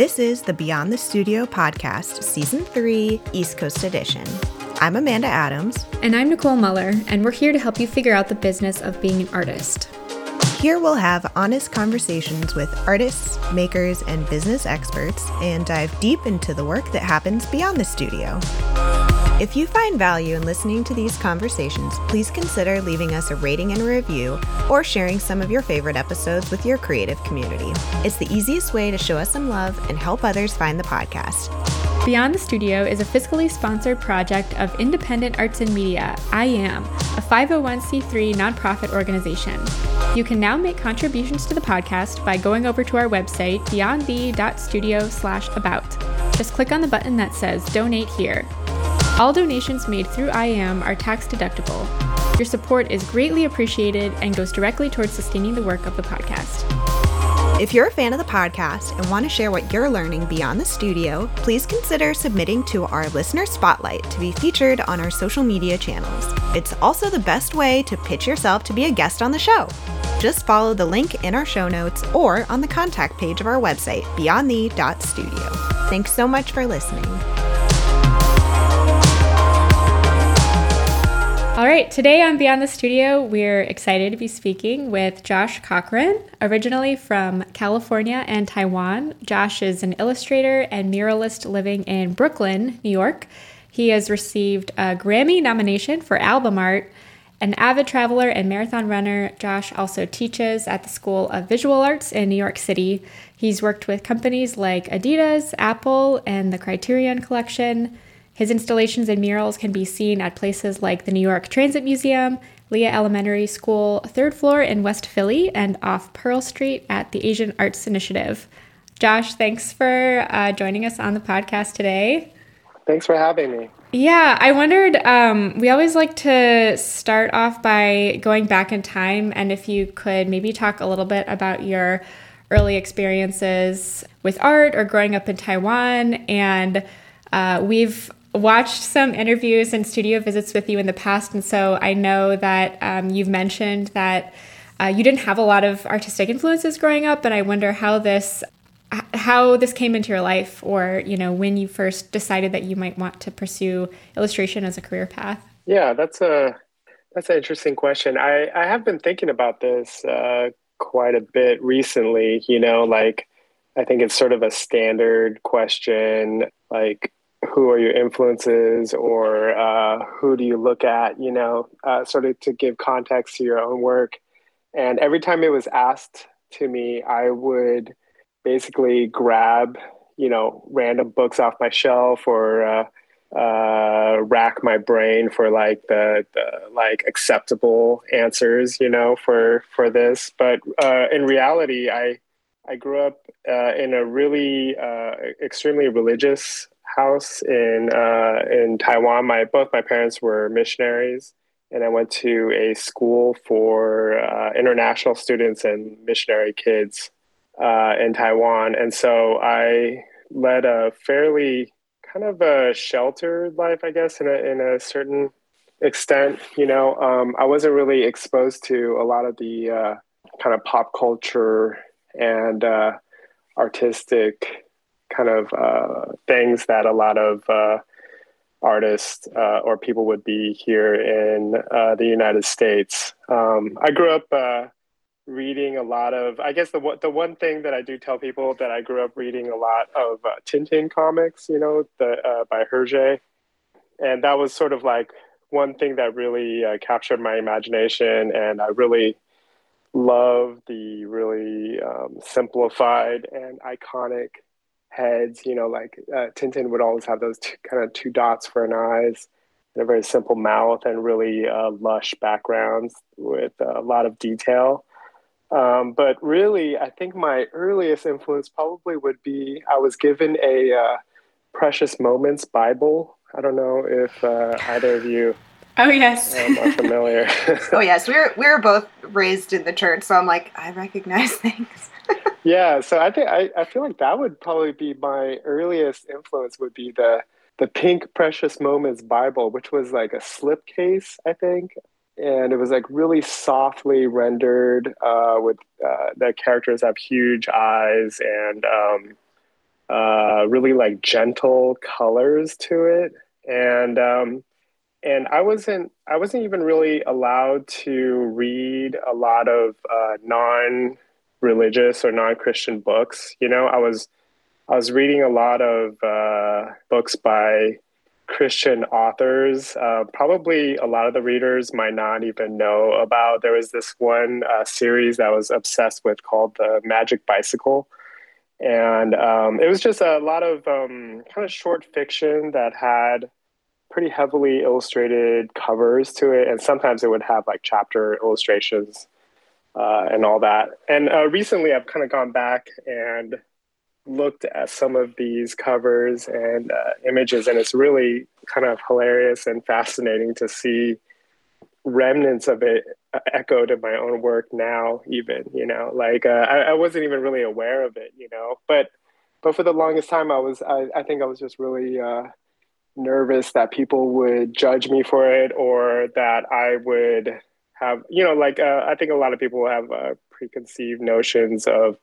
This is the Beyond the Studio podcast, Season 3, East Coast Edition. I'm Amanda Adams. And I'm Nicole Muller, and we're here to help you figure out the business of being an artist. Here we'll have honest conversations with artists, makers, and business experts and dive deep into the work that happens beyond the studio. If you find value in listening to these conversations, please consider leaving us a rating and review or sharing some of your favorite episodes with your creative community. It's the easiest way to show us some love and help others find the podcast. Beyond the Studio is a fiscally sponsored project of Independent Arts and Media, I AM, a 501c3 nonprofit organization. You can now make contributions to the podcast by going over to our website, beyondthe.studio slash about. Just click on the button that says Donate Here. All donations made through IAM are tax deductible. Your support is greatly appreciated and goes directly towards sustaining the work of the podcast. If you're a fan of the podcast and want to share what you're learning beyond the studio, please consider submitting to our listener spotlight to be featured on our social media channels. It's also the best way to pitch yourself to be a guest on the show. Just follow the link in our show notes or on the contact page of our website, beyondthe.studio. Thanks so much for listening. All right, today on Beyond the Studio, we're excited to be speaking with Josh Cochran, originally from California and Taiwan. Josh is an illustrator and muralist living in Brooklyn, New York. He has received a Grammy nomination for album art. An avid traveler and marathon runner, Josh also teaches at the School of Visual Arts in New York City. He's worked with companies like Adidas, Apple, and the Criterion Collection. His installations and murals can be seen at places like the New York Transit Museum, Lea Elementary School, third floor in West Philly, and off Pearl Street at the Asian Arts Initiative. Josh, thanks for uh, joining us on the podcast today. Thanks for having me. Yeah, I wondered. Um, we always like to start off by going back in time, and if you could maybe talk a little bit about your early experiences with art or growing up in Taiwan. And uh, we've watched some interviews and studio visits with you in the past, and so I know that um, you've mentioned that uh, you didn't have a lot of artistic influences growing up, and I wonder how this how this came into your life, or you know when you first decided that you might want to pursue illustration as a career path. Yeah, that's a that's an interesting question. I I have been thinking about this uh, quite a bit recently. You know, like I think it's sort of a standard question, like who are your influences or uh, who do you look at, you know, uh, sort of to give context to your own work. And every time it was asked to me, I would basically grab, you know, random books off my shelf or uh, uh rack my brain for like the, the like acceptable answers, you know, for for this. But uh, in reality, I I grew up uh, in a really extremely religious house in uh, in Taiwan. My both my parents were missionaries, and I went to a school for uh, international students and missionary kids uh, in Taiwan. And so I led a fairly kind of a sheltered life, I guess, in a in a certain extent. You know, um, I wasn't really exposed to a lot of the uh, kind of pop culture and uh, artistic kind of uh, things that a lot of uh, artists uh, or people would be here in uh, the United States. Um, I grew up uh, reading a lot of. I guess the the one thing that I do tell people that I grew up reading a lot of uh, Tintin comics. You know, the by Hergé, and that was sort of like one thing that really captured my imagination, and I really love the really um, simplified and iconic heads. You know, like uh, Tintin would always have those two, kind of two dots for an eyes and a very simple mouth and really uh, lush backgrounds with a lot of detail. Um, but really, I think my earliest influence probably would be I was given a uh, Precious Moments Bible. I don't know if uh, either of you Oh yes, um, are familiar. oh yes, we're we were both raised in the church, so I'm like I recognize things yeah, so I think I, I feel like that would probably be my earliest influence would be the the Pink Precious Moments Bible, which was like a slipcase, I think, and it was like really softly rendered uh, with uh, the characters have huge eyes and um, uh, really like gentle colors to it, and um, and I wasn't I wasn't even really allowed to read a lot of uh, non religious or non Christian books. You know, I was I was reading a lot of uh, books by Christian authors. Uh, probably a lot of the readers might not even know about. There was this one uh, series that I was obsessed with called The Magic Bicycle. And um, it was just a lot of um, kind of short fiction that had pretty heavily illustrated covers to it. And sometimes it would have like chapter illustrations uh, and all that. And uh, recently I've kind of gone back and looked at some of these covers and uh, images, and it's really kind of hilarious and fascinating to see remnants of it uh, echoed in my own work now. Even you know, like uh, I, I, wasn't even really aware of it, you know, but but for the longest time, I was I, I think I was just really uh, nervous that people would judge me for it or that I would have you know like uh, I think a lot of people have uh, preconceived notions of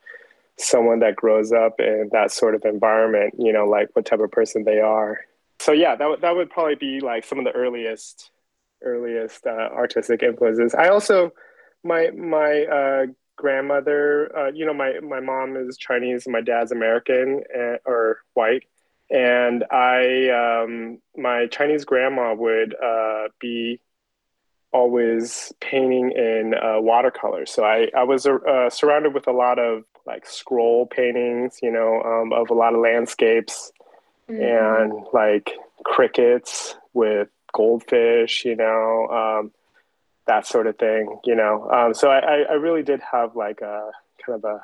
someone that grows up in that sort of environment, you know, like what type of person they are. So yeah, that would that would probably be like some of the earliest earliest uh, artistic influences. I also my my uh, grandmother, uh, you know, my my mom is Chinese, and my dad's American and, uh, or white, and I um, my Chinese grandma would uh, be always painting in uh, watercolor. So I, I was uh, surrounded with a lot of like scroll paintings, you know, um, of a lot of landscapes mm-hmm. and like crickets with goldfish, you know, um, that sort of thing, you know. Um, so I, I really did have like a kind of a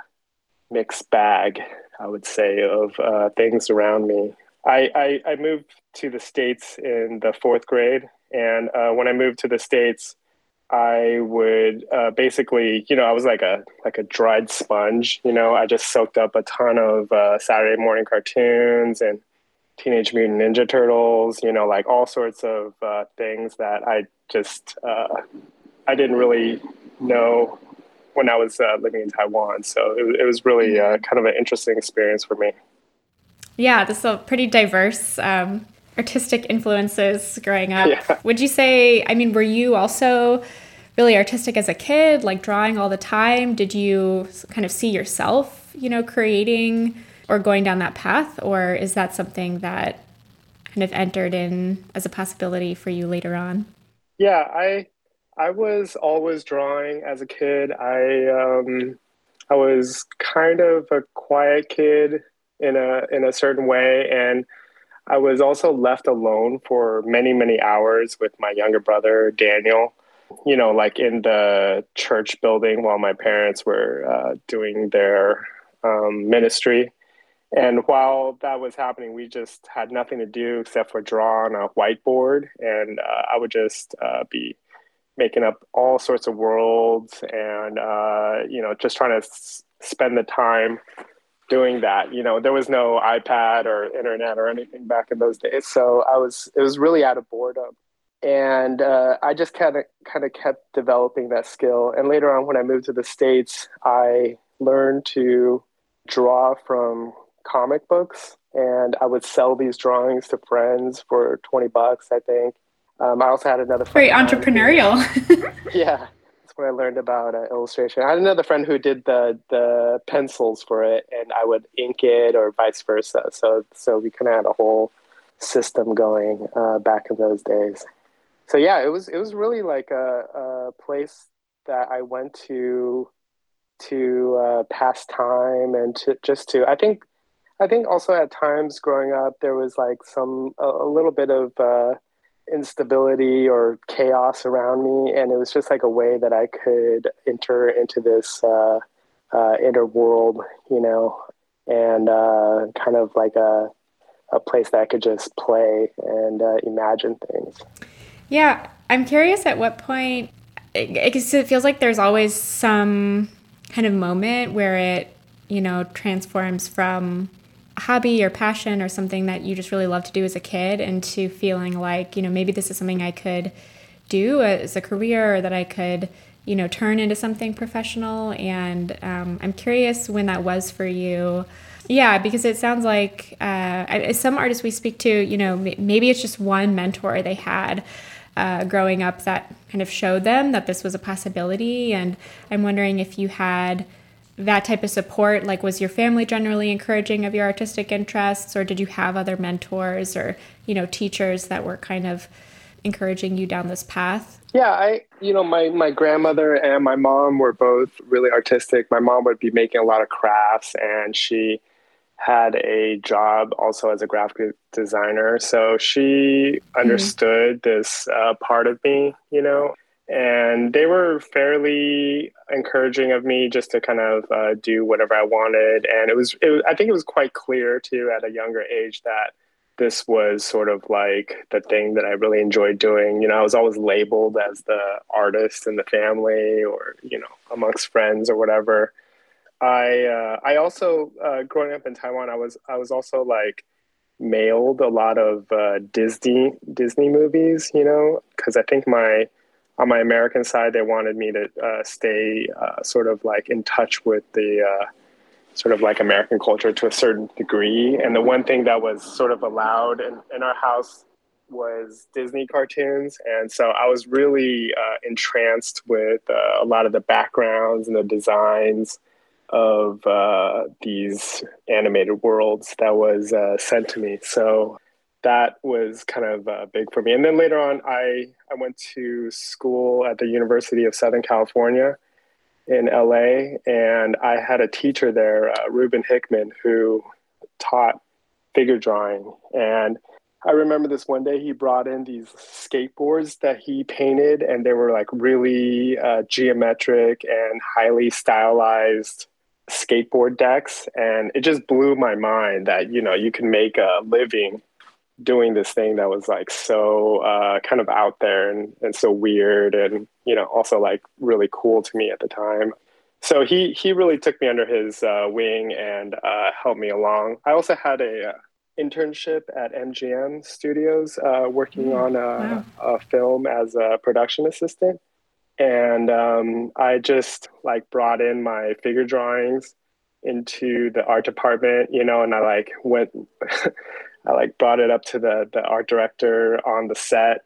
mixed bag, I would say, of uh, things around me. I, I, I moved to the States in the fourth grade and uh, when I moved to the states, I would uh, basically, you know, I was like a like a dried sponge. You know, I just soaked up a ton of uh, Saturday morning cartoons and Teenage Mutant Ninja Turtles. You know, like all sorts of uh, things that I just uh, I didn't really know when I was uh, living in Taiwan. So it, it was really kind of an interesting experience for me. Yeah, this is a pretty diverse um, artistic influences growing up. Yeah. Would you say, I mean, were you also really artistic as a kid, like drawing all the time? Did you kind of see yourself, you know, creating or going down that path? Or is that something that kind of entered in as a possibility for you later on? Yeah, I I was always drawing as a kid. I um I was kind of a quiet kid in a in a certain way and I was also left alone for many, many hours with my younger brother, Daniel, you know, like in the church building while my parents were uh, doing their um, ministry. And while that was happening, we just had nothing to do except for draw on a whiteboard. And uh, I would just uh, be making up all sorts of worlds and, uh, you know, just trying to s- spend the time doing that. You know, there was no iPad or internet or anything back in those days, so I was it was really out of boredom, and uh, I just kind of kind of kept developing that skill. And later on, when I moved to the states, I learned to draw from comic books, and I would sell these drawings to friends for twenty bucks, I think. Um, I also had another very entrepreneurial. yeah, when I learned about uh, illustration. I had another friend who did the the pencils for it, and I would ink it or vice versa. So so we kind of had a whole system going uh, back in those days. So yeah, it was it was really like a, a place that I went to to uh, pass time and to just to I think I think also at times growing up there was like some a, a little bit of uh, instability or chaos around me and it was just like a way that i could enter into this uh, uh, inner world you know and uh, kind of like a, a place that i could just play and uh, imagine things. Yeah i'm curious at what point it, it feels like there's always some kind of moment where it you know transforms from hobby or passion or something that you just really love to do as a kid into feeling like, you know, maybe this is something I could do as a career or that I could, you know, turn into something professional. And um, I'm curious when that was for you. Yeah, because it sounds like uh, some artists we speak to, you know, maybe it's just one mentor they had uh, growing up that kind of showed them that this was a possibility. And I'm wondering if you had that type of support. Like, was your family generally encouraging of your artistic interests, or did you have other mentors or, you know, teachers that were kind of encouraging you down this path? Yeah, I, you know, my, my grandmother and my mom were both really artistic. My mom would be making a lot of crafts and she had a job also as a graphic designer. So she mm-hmm. understood mm-hmm. this uh, part of me, you know, and they were fairly encouraging of me just to kind of uh, do whatever I wanted. And it was, it I think it was quite clear too at a younger age that this was sort of like the thing that I really enjoyed doing. You know, I was always labeled as the artist in the family or, you know, amongst friends or whatever. I uh, I also uh, growing up in Taiwan, I was I was also like mailed a lot of uh, Disney Disney movies, you know, because I think my on my American side they wanted me to uh, stay uh, sort of like in touch with the uh, sort of like American culture to a certain degree. And the one thing that was sort of allowed in, in our house was Disney cartoons. And so I was really uh, entranced with uh, a lot of the backgrounds and the designs of uh, these animated worlds that was sent to me. So that was kind of uh, big for me. And then later on, I, I went to school at the University of Southern California in LA, and I had a teacher there, uh, Ruben Hickman, who taught figure drawing. And I remember this one day he brought in these skateboards that he painted, and they were like really uh, geometric and highly stylized skateboard decks. And it just blew my mind that, you know, you can make a living doing this thing that was like so uh, kind of out there and, and so weird and you know also like really cool to me at the time. So he he really took me under his uh, wing and uh, helped me along. I also had a uh, internship at mgm studios uh, working mm, on a, wow. a, film as a production assistant. And um, i just like brought in my figure drawings into the art department you know and i like went I like brought it up to the the art director on the set,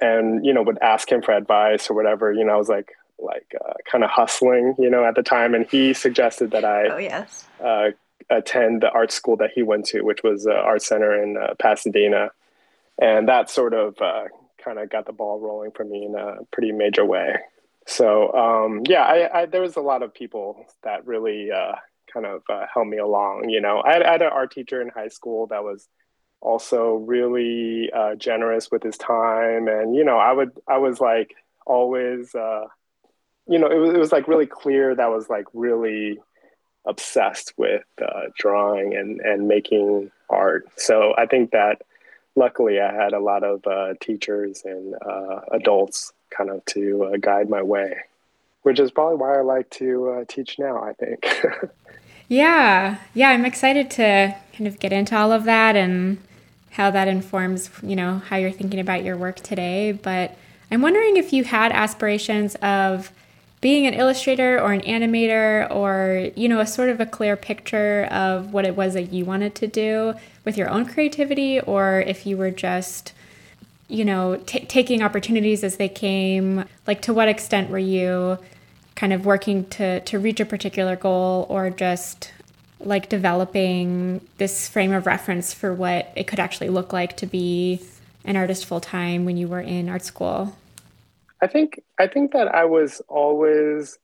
and you know would ask him for advice or whatever. You know, I was like like uh, kind of hustling, you know, at the time, and he suggested that I oh yes uh, attend the art school that he went to, which was uh, Art Center in uh, Pasadena, and that sort of uh, kind of got the ball rolling for me in a pretty major way. So um, yeah, I, I, there was a lot of people that really uh, kind of helped me along. You know, I had, I had an art teacher in high school that was also really uh, generous with his time. And you know i would i was like always uh, you know it was, it was like really clear that I was like really obsessed with uh, drawing and and making art. So i think that luckily i had a lot of uh, teachers and uh, adults kind of to uh, guide my way which is probably why i like to teach now i think. Yeah, yeah, I'm excited to kind of get into all of that and how that informs, you know, how you're thinking about your work today. But I'm wondering if you had aspirations of being an illustrator or an animator or, you know, a sort of a clear picture of what it was that you wanted to do with your own creativity, or if you were just, you know, t- taking opportunities as they came. Like, to what extent were you kind of working to, to reach a particular goal or just like developing this frame of reference for what it could actually look like to be an artist full time when you were in art school? I think I think that I was always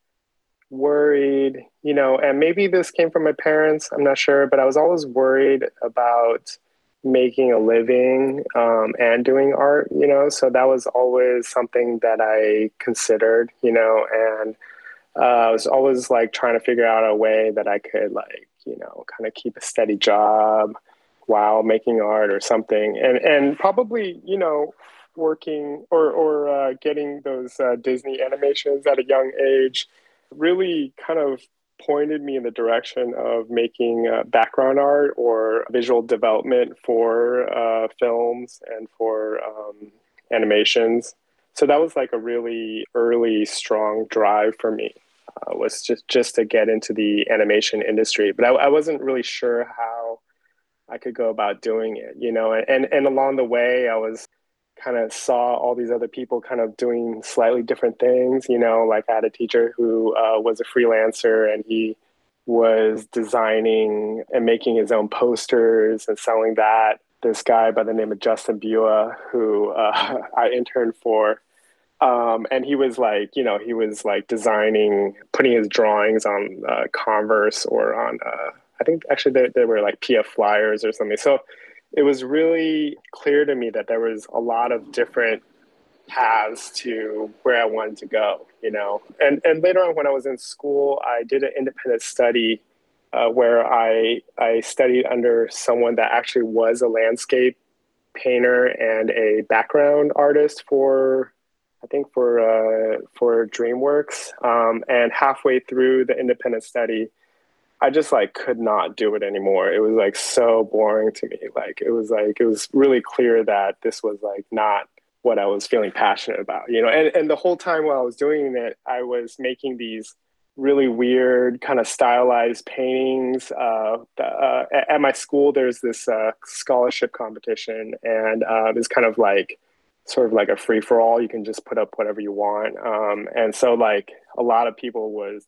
worried, you know, and maybe this came from my parents, I'm not sure, but I was always worried about making a living um, and doing art, you know, so that was always something that I considered, you know, and uh, I was always like trying to figure out a way that I could like, you know, kind of keep a steady job while making art or something. And, and probably, you know, working or, or uh, getting those uh, Disney animations at a young age really kind of pointed me in the direction of making uh, background art or visual development for uh, films and for um, animations. So that was like a really early, strong drive for me uh, was just just to get into the animation industry. But I, I, wasn't really sure how I could go about doing it, you know. And and along the way, I was kind of saw all these other people kind of doing slightly different things, you know. Like I had a teacher who uh, was a freelancer, and he was designing and making his own posters and selling that. This guy by the name of Justin Bua, who uh, I interned for um, and he was like, you know, he was like designing, putting his drawings on uh, Converse or on, uh, I think actually they, they were like PF flyers or something. So it was really clear to me that there was a lot of different paths to where I wanted to go, you know. And and later on, when I was in school, I did an independent study uh, where I I studied under someone that actually was a landscape painter and a background artist for I think for uh, for DreamWorks. Um, and halfway through the independent study, I just like could not do it anymore. It was like so boring to me. Like it was like it was really clear that this was like not what I was feeling passionate about. You know, and and the whole time while I was doing it, I was making these really weird kind of stylized paintings. Uh, uh, at my school, there's this uh, scholarship competition, and uh, it's kind of like sort of like a free for all. You can just put up whatever you want. Um, and so like a lot of people was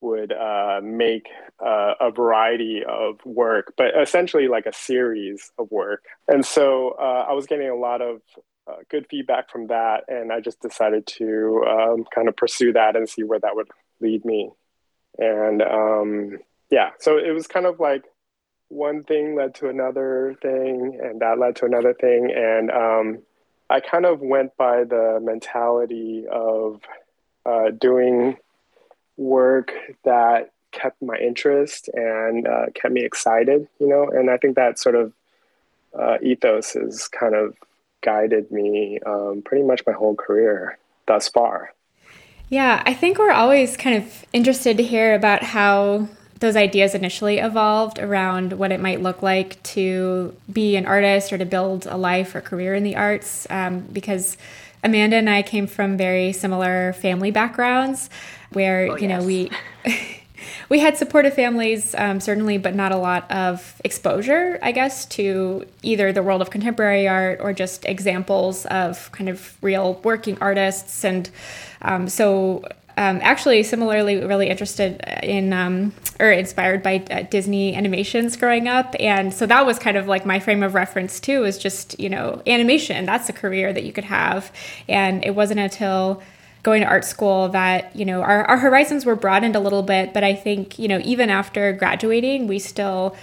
would uh, make uh, a variety of work, but essentially like a series of work. And so uh, I was getting a lot of uh, good feedback from that, and I just decided to um, kind of pursue that and see where that would lead me. And um, yeah, so it was kind of like one thing led to another thing, and that led to another thing, and um, I kind of went by the mentality of uh, doing work that kept my interest and uh, kept me excited, you know, and I think that sort of uh, ethos has kind of guided me um, pretty much my whole career thus far. Yeah, I think we're always kind of interested to hear about how those ideas initially evolved around what it might look like to be an artist or to build a life or career in the arts um, because amanda and i came from very similar family backgrounds where oh, you yes. know we we had supportive families um, certainly but not a lot of exposure i guess to either the world of contemporary art or just examples of kind of real working artists and um, so um, actually similarly really interested in um, or inspired by uh, disney animations growing up. And so that was kind of like my frame of reference too is just you know animation. That's a career that you could have. And it wasn't until going to art school that you know our, our horizons were broadened a little bit. But i think you know even after graduating we still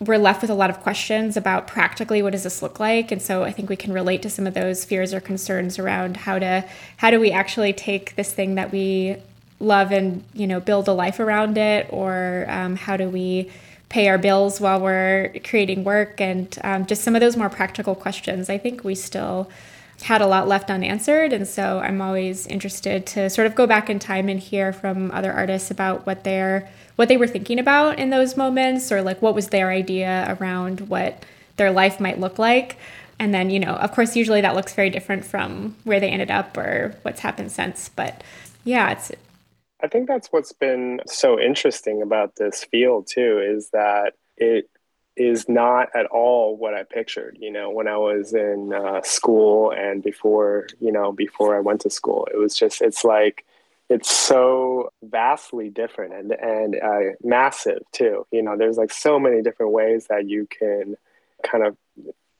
we're left with a lot of questions about practically what does this look like? And so i think we can relate to some of those fears or concerns around how to how do we actually take this thing that we love and you know build a life around it? Or um, how do we pay our bills while we're creating work? And um, just some of those more practical questions. I think we still had a lot left unanswered. And so i'm always interested to sort of go back in time and hear from other artists about what they're what they were thinking about in those moments or like what was their idea around what their life might look like. And then you know of course usually that looks very different from where they ended up or what's happened since. But yeah it's i think that's what's been so interesting about this field too is that it is not at all what I pictured, you know, when I was in uh, school and before, you know, before I went to school. It was just, it's like it's so vastly different and and uh, massive too. You know, there's like so many different ways that you can kind of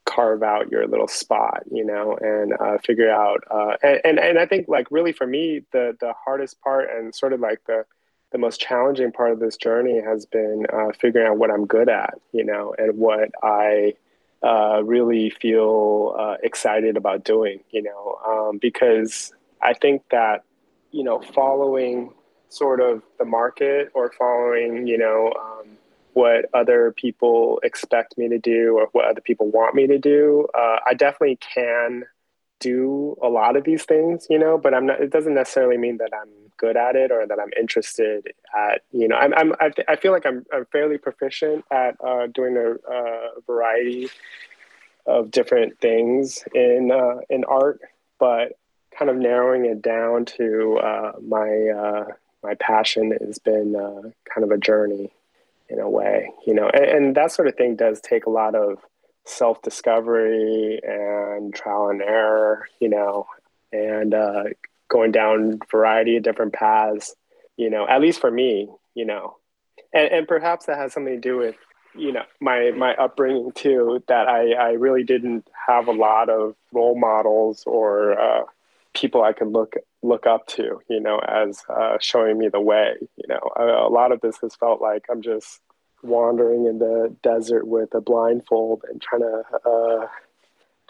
carve out your little spot, you know, and uh, figure out. Uh, and, and and I think like really for me, the the hardest part and sort of like the the most challenging part of this journey has been uh, figuring out what I'm good at, you know, and what I uh, really feel uh, excited about doing, you know, um, because I think that you know, following sort of the market or following, you know, um, what other people expect me to do or what other people want me to do. Uh, I definitely can do a lot of these things, you know, but I'm not, it doesn't necessarily mean that I'm good at it or that I'm interested at, you know, I'm, I'm I, I feel like I'm, I'm fairly proficient at uh, doing a, a, variety of different things in, uh, in art, but kind of narrowing it down to uh, my uh, my passion has been uh, kind of a journey in a way, you know, and, and that sort of thing does take a lot of self discovery and trial and error, you know, and uh, going down variety of different paths, you know, at least for me, you know, and, and perhaps that has something to do with, you know, my, my upbringing too, that I, I really didn't have a lot of role models or uh, people I could look, look up to, you know, as uh, showing me the way, you know, a, a lot of this has felt like I'm just wandering in the desert with a blindfold and trying to, uh,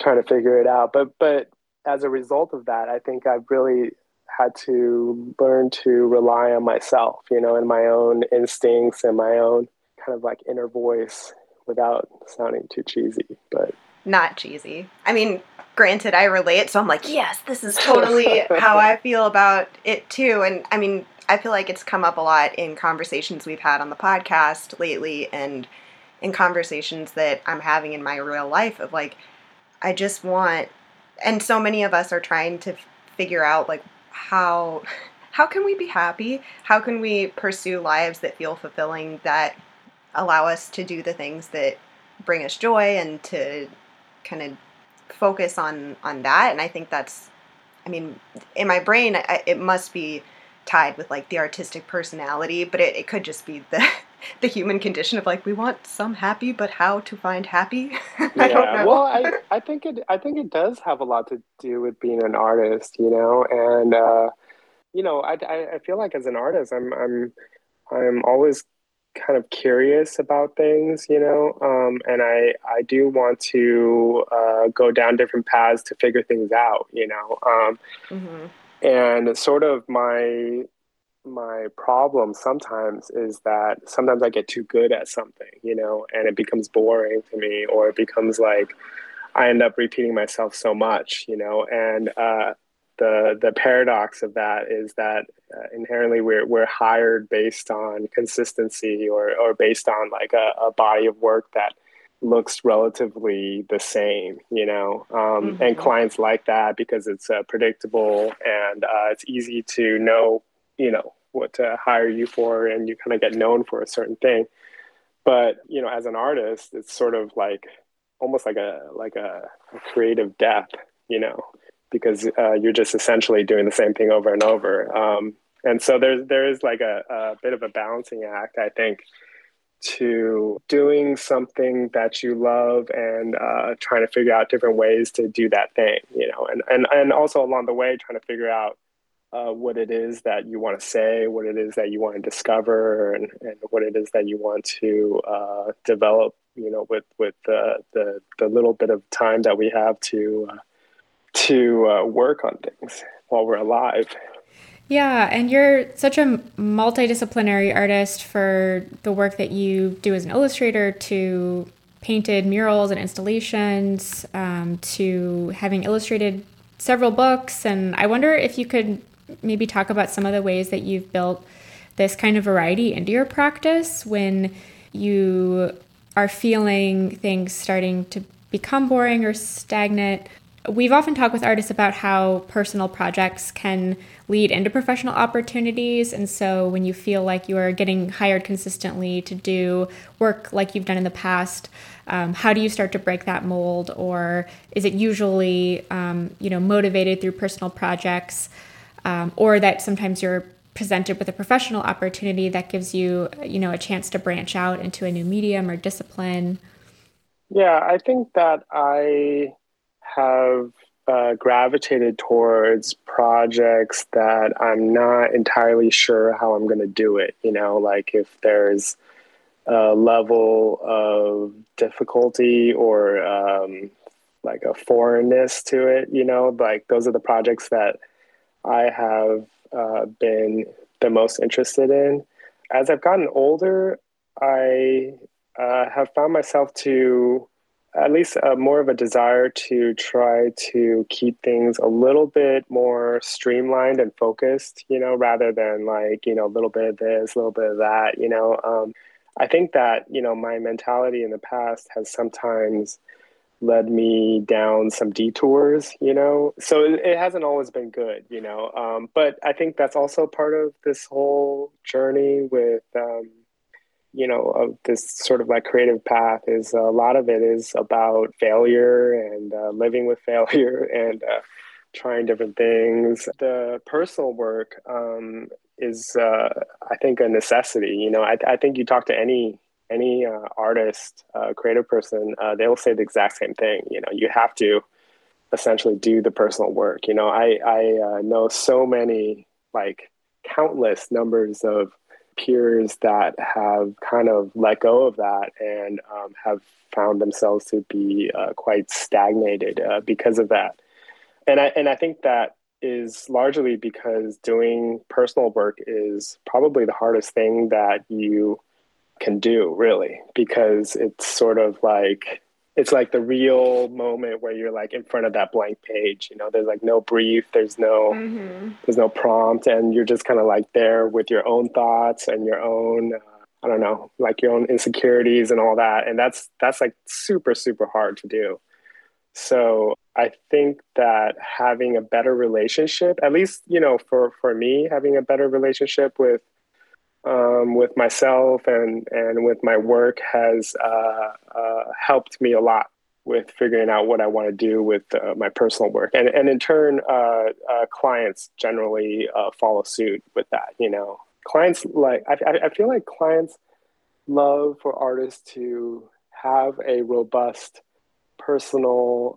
trying to figure it out. But, but as a result of that, I think I've really had to learn to rely on myself, you know, and my own instincts and my own kind of like inner voice without sounding too cheesy, but not cheesy. I mean, granted, I relate, so I'm like, yes, this is totally how I feel about it too. And I mean, I feel like it's come up a lot in conversations we've had on the podcast lately and in conversations that I'm having in my real life of like, I just want and so many of us are trying to figure out like how how can we be happy? How can we pursue lives that feel fulfilling that allow us to do the things that bring us joy and to kind of focus on on that and I think that's I mean in my brain I, it must be tied with like the artistic personality but it, it could just be the the human condition of like we want some happy, but how to find happy? yeah, well, I, I think it I think it does have a lot to do with being an artist, you know, and uh, you know, I, I feel like as an artist, I'm I'm I'm always kind of curious about things, you know, um, and I I do want to uh, go down different paths to figure things out, you know. Um, mm-hmm. And sort of my my problem sometimes is that sometimes I get too good at something, you know, and it becomes boring to me, or it becomes like I end up repeating myself so much, you know, and uh, the the paradox of that is that uh, inherently we're we're hired based on consistency or or based on like a, a body of work that looks relatively the same, you know, um, mm-hmm. and clients like that because it's uh, predictable and uh, it's easy to know you know what to hire you for and you kind of get known for a certain thing. But you know as an artist it's sort of like almost like a like a, a creative death you know because uh, you're just essentially doing the same thing over and over um, and so there's there is like a, a bit of a balancing act i think to doing something that you love and uh, trying to figure out different ways to do that thing you know and, and and also along the way trying to figure out uh, what it is that you want to say, what it is that you want to discover, and, and what it is that you want to uh, develop. You know, with with the, the the little bit of time that we have to uh, to uh, work on things while we're alive. Yeah, and you're such a multidisciplinary artist for the work that you do as an illustrator to painted murals and installations um, to having illustrated several books. And I wonder if you could maybe talk about some of the ways that you've built this kind of variety into your practice when you are feeling things starting to become boring or stagnant. We've often talked with artists about how personal projects can lead into professional opportunities. And so when you feel like you are getting hired consistently to do work like you've done in the past, um, how do you start to break that mold? Or is it usually, um, you know, motivated through personal projects? um, or that sometimes you're presented with a professional opportunity that gives you you know a chance to branch out into a new medium or discipline yeah i think that i have uh, gravitated towards projects that i'm not entirely sure how i'm going to do it you know like if there's a level of difficulty or um, like a foreignness to it you know like those are the projects that I have uh, been the most interested in. As I've gotten older, I uh, have found myself to at least uh, more of a desire to try to keep things a little bit more streamlined and focused, you know, rather than like, you know, a little bit of this, a little bit of that, you know. Um, I think that, you know, my mentality in the past has sometimes led me down some detours, you know. So it, it hasn't always been good, you know. Um, but I think that's also part of this whole journey with, um, you know, of this sort of like creative path. Is a lot of it is about failure and uh, living with failure and uh, trying different things. The personal work um, is, uh, I think, a necessity. You know, I, I think you talk to any any uh, artist, uh, creative person, uh, they will say the exact same thing. You know, you have to essentially do the personal work. You know, I I know so many like countless numbers of peers that have kind of let go of that and um, have found themselves to be uh, quite stagnated uh, because of that. And I and I think that is largely because doing personal work is probably the hardest thing that you can do really because it's sort of like it's like the real moment where you're like in front of that blank page you know there's like no brief there's no mm-hmm. there's no prompt and you're just kind of like there with your own thoughts and your own uh, i don't know like your own insecurities and all that and that's that's like super super hard to do so i think that having a better relationship at least you know for for me having a better relationship with um, with myself and, and with my work has uh, uh, helped me a lot with figuring out what I want to do with uh, my personal work. And, and in turn, uh, uh, clients generally uh, follow suit with that. You know, clients like, I, I feel like clients love for artists to have a robust personal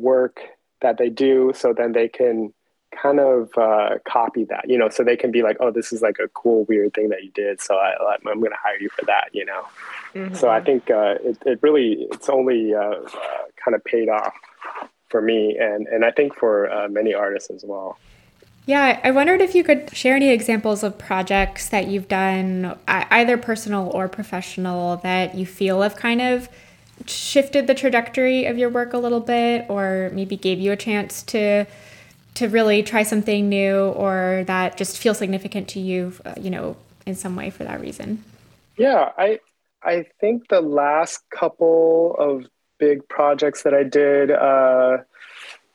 work that they do so then they can kind of uh, copy that, you know, so they can be like, oh, this is like a cool, weird thing that you did. So I, I'm going to hire you for that, you know? Mm-hmm. So I think uh, it, it really, it's only uh, uh, kind of paid off for me and, and I think for uh, many artists as well. Yeah, I wondered if you could share any examples of projects that you've done, either personal or professional, that you feel have kind of shifted the trajectory of your work a little bit, or maybe gave you a chance to to really try something new or that just feels significant to you, uh, you know, in some way for that reason? Yeah, I I think the last couple of big projects that I did, uh,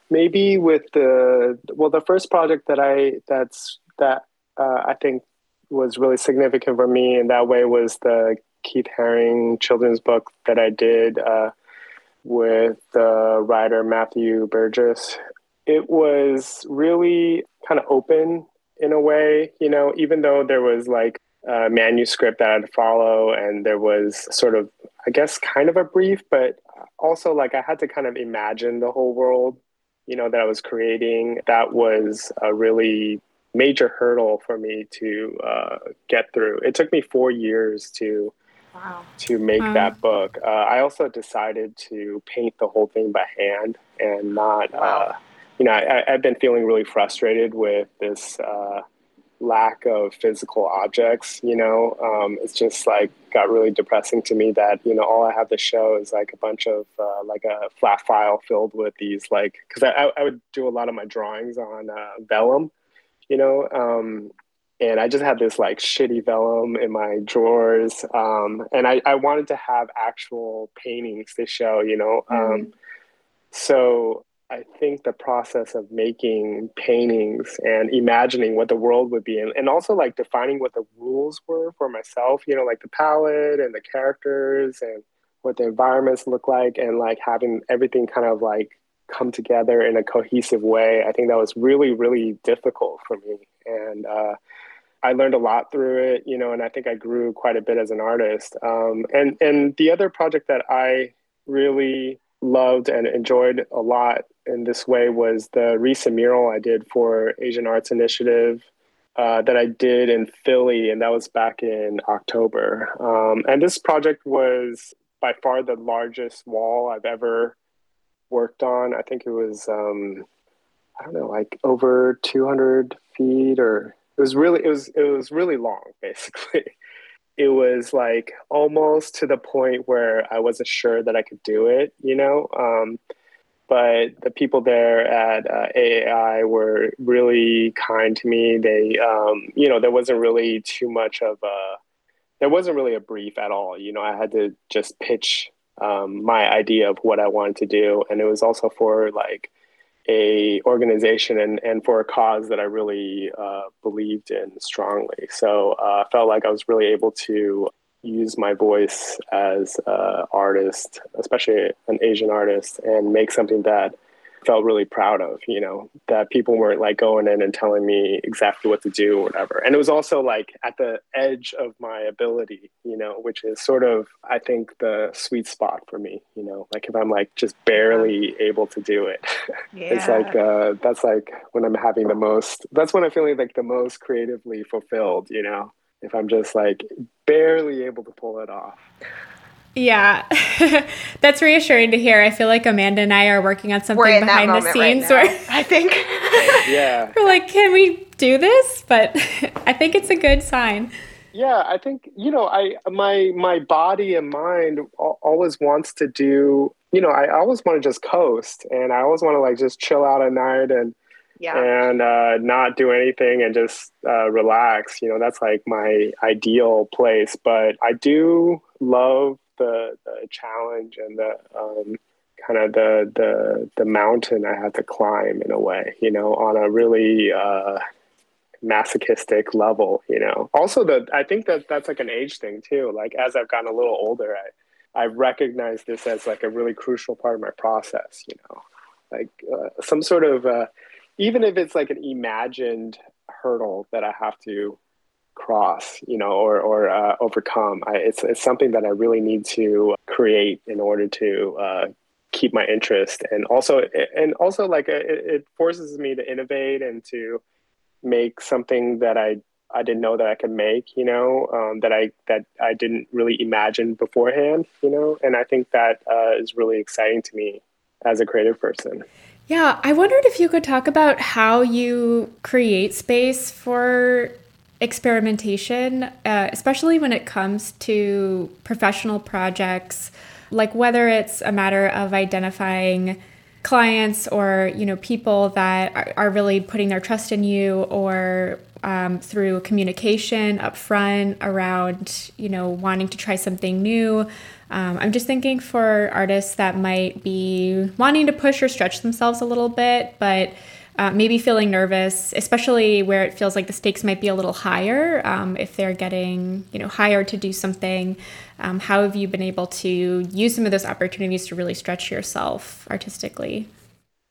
maybe with the well, the first project that I that's that uh, I think was really significant for me in that way was the Keith Haring children's book that I did uh, with the writer Matthew Burgess, it was really kind of open in a way, you know, even though there was like a manuscript that I'd follow and there was sort of, I guess, kind of a brief, but also like I had to kind of imagine the whole world, you know, that I was creating. That was a really major hurdle for me to uh, get through. It took me four years to wow. to make wow. that book. Uh, I also decided to paint the whole thing by hand and not. Wow. Uh, you know, I, have been feeling really frustrated with this uh, lack of physical objects. You know, um, it's just like got really depressing to me that you know all I have to show is like a bunch of uh, like a flat file filled with these like because I, I would do a lot of my drawings on uh, vellum, you know, um, and I just had this like shitty vellum in my drawers, um, and I, I wanted to have actual paintings to show, you know. Mm-hmm. so I think the process of making paintings and imagining what the world would be, and, and also like defining what the rules were for myself, you know, like the palette and the characters and what the environments look like, and like having everything kind of like come together in a cohesive way. I think that was really, really difficult for me. And uh, I learned a lot through it, you know, and I think I grew quite a bit as an artist. Um, and, and the other project that I really loved and enjoyed a lot in this way was the recent mural I did for Asian Arts Initiative uh, that I did in Philly, and that was back in October. Um, and this project was by far the largest wall I've ever worked on. I think it was, um, I don't know, like over 200 feet, or it was really, it was, it was really long, basically it was like almost to the point where I wasn't sure that I could do it, you know. Um, but the people there at uh, AAI were really kind to me. They, um, you know, there wasn't really too much of a, there wasn't really a brief at all. You know, I had to just pitch um, my idea of what I wanted to do, and it was also for like a organization and, and for a cause that I really uh, believed in strongly. So uh, I felt like I was really able to use my voice as an artist, especially an Asian artist, and make something that felt really proud of, you know, that people weren't like going in and telling me exactly what to do or whatever. And it was also like at the edge of my ability, you know, which is sort of, I think, the sweet spot for me, you know, like if I'm like just barely able to do it, yeah. it's like, uh, that's like when I'm having the most, that's when I'm feeling like the most creatively fulfilled, you know, if I'm just like barely able to pull it off. Yeah, that's reassuring to hear. I feel like Amanda and I are working on something behind the scenes right where I think, yeah, we're like, can we do this? But I think it's a good sign. Yeah, I think you know, I my my body and mind always wants to do. You know, I always want to just coast, and I always want to like just chill out at night and yeah. and uh, not do anything and just uh, relax. You know, that's like my ideal place. But I do love the, the challenge and the um, kind of the, the the mountain I have to climb in a way, you know, on a really uh, masochistic level, you know. Also, the I think that that's like an age thing too. Like as I've gotten a little older, I I recognize this as like a really crucial part of my process, you know, like uh, some sort of uh, even if it's like an imagined hurdle that I have to cross, you know, or or uh, overcome. I, it's it's something that I really need to create in order to uh, keep my interest, and also and also like it, it forces me to innovate and to make something that I I didn't know that I could make, you know, um, that I that I didn't really imagine beforehand, you know, and I think that uh, is really exciting to me as a creative person. Yeah, I wondered if you could talk about how you create space for experimentation, uh, especially when it comes to professional projects, like whether it's a matter of identifying clients or you know people that are, are really putting their trust in you or um, through communication up front around you know wanting to try something new um, i'm just thinking for artists that might be wanting to push or stretch themselves a little bit but uh, maybe feeling nervous, especially where it feels like the stakes might be a little higher. Um, if they're getting, you know, hired to do something, um, how have you been able to use some of those opportunities to really stretch yourself artistically?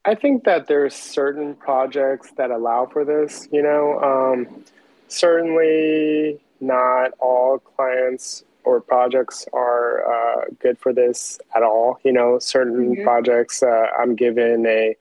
I think that there's certain projects that allow for this. You know, um, certainly not all clients or projects are uh, good for this at all. You know, certain mm-hmm. projects uh, I'm given a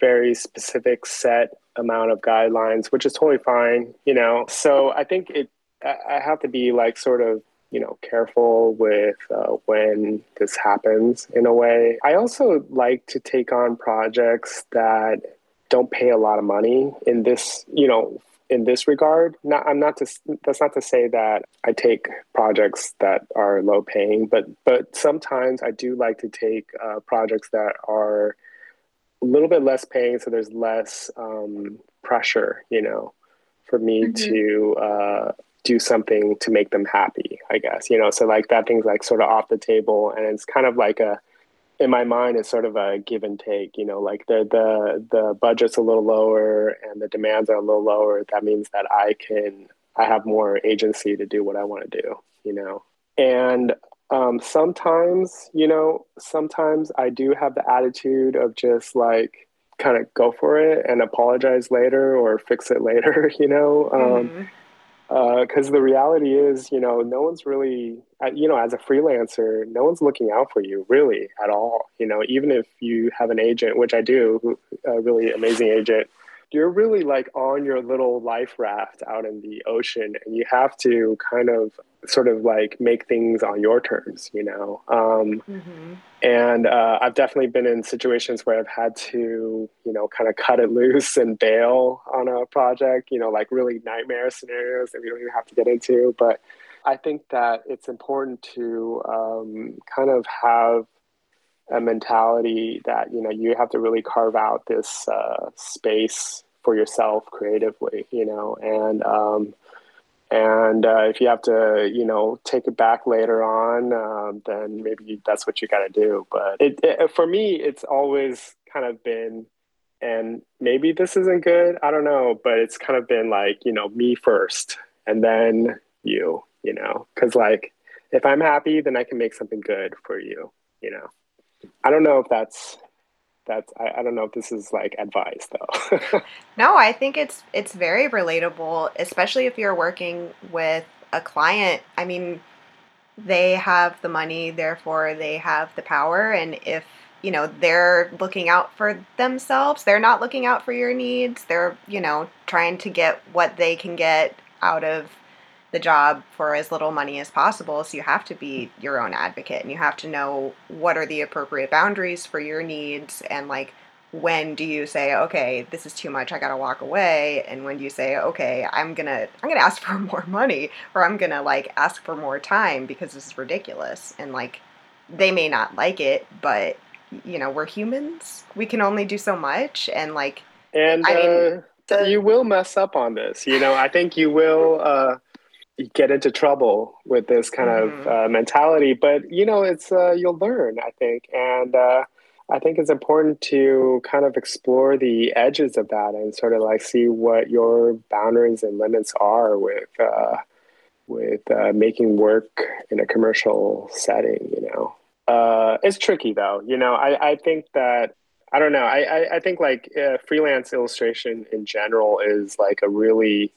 very specific set amount of guidelines, which is totally fine, you know. So I think it, I have to be like sort of, you know, careful with uh, when this happens in a way. I also like to take on projects that don't pay a lot of money in this, you know, in this regard. Not, I'm not to, that's not to say that I take projects that are low paying, but, but sometimes I do like to take uh, projects that are, a little bit less paying, so there's less um, pressure, you know, for me mm-hmm. to uh, do something to make them happy. I guess you know, so like that thing's like sort of off the table, and it's kind of like a in my mind it's sort of a give and take you know like the the the budget's a little lower and the demands are a little lower. That means that i can i have more agency to do what i want to do you know? And um, sometimes, you know, sometimes I do have the attitude of just like kind of go for it and apologize later or fix it later, you know. Um, mm-hmm because uh, the reality is, you know, no one's really, uh, you know, as a freelancer, no one's looking out for you really at all. You know, even if you have an agent, which I do, a really amazing agent, you're really like on your little life raft out in the ocean and you have to kind of sort of like make things on your terms you know um, mm-hmm. and uh, i've definitely been in situations where i've had to you know kind of cut it loose and bail on a project you know like really nightmare scenarios that we don't even have to get into but i think that it's important to um, kind of have a mentality that you know you have to really carve out this uh, space for yourself creatively you know and um, and uh, if you have to, you know, take it back later on, um, then maybe that's what you got to do. But it, it, for me, it's always kind of been, and maybe this isn't good. I don't know, but it's kind of been like, you know, me first, and then you. You know, because like if I'm happy, then I can make something good for you. You know, I don't know if that's that's I, I don't know if this is like advice though. no, I think it's it's very relatable, especially if you're working with a client. I mean, they have the money, therefore they have the power, and if you know they're looking out for themselves, they're not looking out for your needs. They're you know trying to get what they can get out of the job for as little money as possible. So you have to be your own advocate and you have to know what are the appropriate boundaries for your needs and like when do you say okay this is too much i gotta walk away and when do you say okay i'm gonna i'm gonna ask for more money or i'm gonna like ask for more time because this is ridiculous and like they may not like it but you know we're humans we can only do so much and like and I mean, uh, the, you will mess up on this you know i think you will uh get into trouble with this kind mm-hmm. of uh, mentality. But you know, it's uh, you'll learn, I think, and uh, I think it's important to kind of explore the edges of that and sort of like see what your boundaries and limits are with uh, with uh, making work in a commercial setting. You know, uh, it's tricky though. You know, I I think that. I don't know. I, I, I think like freelance illustration in general is like a really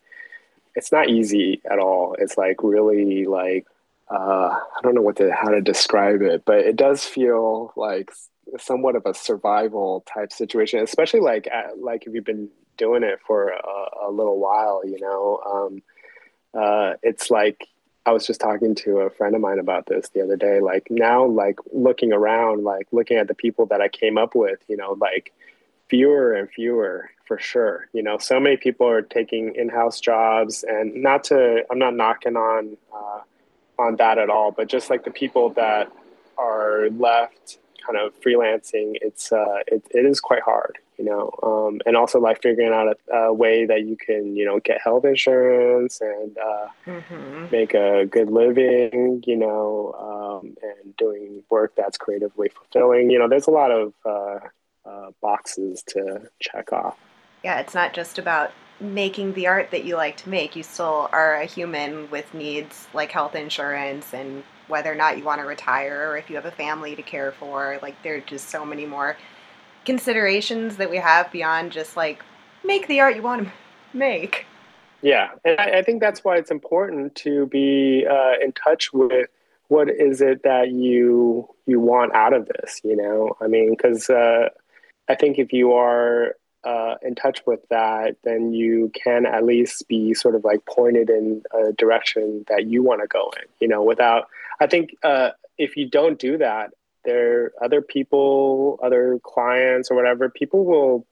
it's not easy at all. It's like really like uh, I don't know what to how to describe it, but it does feel like somewhat of a survival type situation, especially like at, like if you've been doing it for a, a little while, you know. Um, uh, it's like I was just talking to a friend of mine about this the other day. Like now, like looking around, like looking at the people that I came up with, you know, like fewer and fewer for sure. You know, so many people are taking in-house jobs, and not to, I'm not knocking on uh, on that at all, but just like the people that are left kind of freelancing, it's uh, it, it is quite hard. You know, um, and also like figuring out a, a, way that you can, you know, get health insurance and uh, mm-hmm. make a good living. You know, um, and doing work that's creatively fulfilling. You know, there's a lot of uh, uh, boxes to check off. Yeah, it's not just about making the art that you like to make. You still are a human with needs like health insurance and whether or not you want to retire or if you have a family to care for. Like, there are just so many more considerations that we have beyond just like make the art you want to make. Yeah, and I, think that's why it's important to be uh, in touch with what is it that you you want out of this. You know, I mean, because uh, I think if you are uh, in touch with that, then you can at least be sort of like pointed in a direction that you want to go in. You know, without I think uh, if you don't do that, there other people, other clients or whatever, people will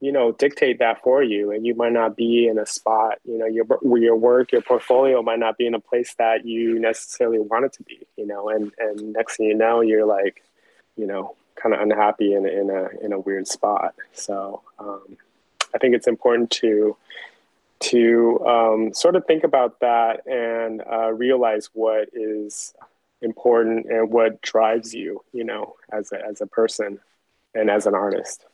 you know dictate that for you and you might not be in a spot you know your your work your portfolio might not be in a place that you necessarily want it to be you know and and next thing you know you're like you know kind of unhappy in, in a in a weird spot. So um, I think it's important to to um, sort of think about that and uh, realize what is important and what drives you, you know, as a, as a person and as an artist.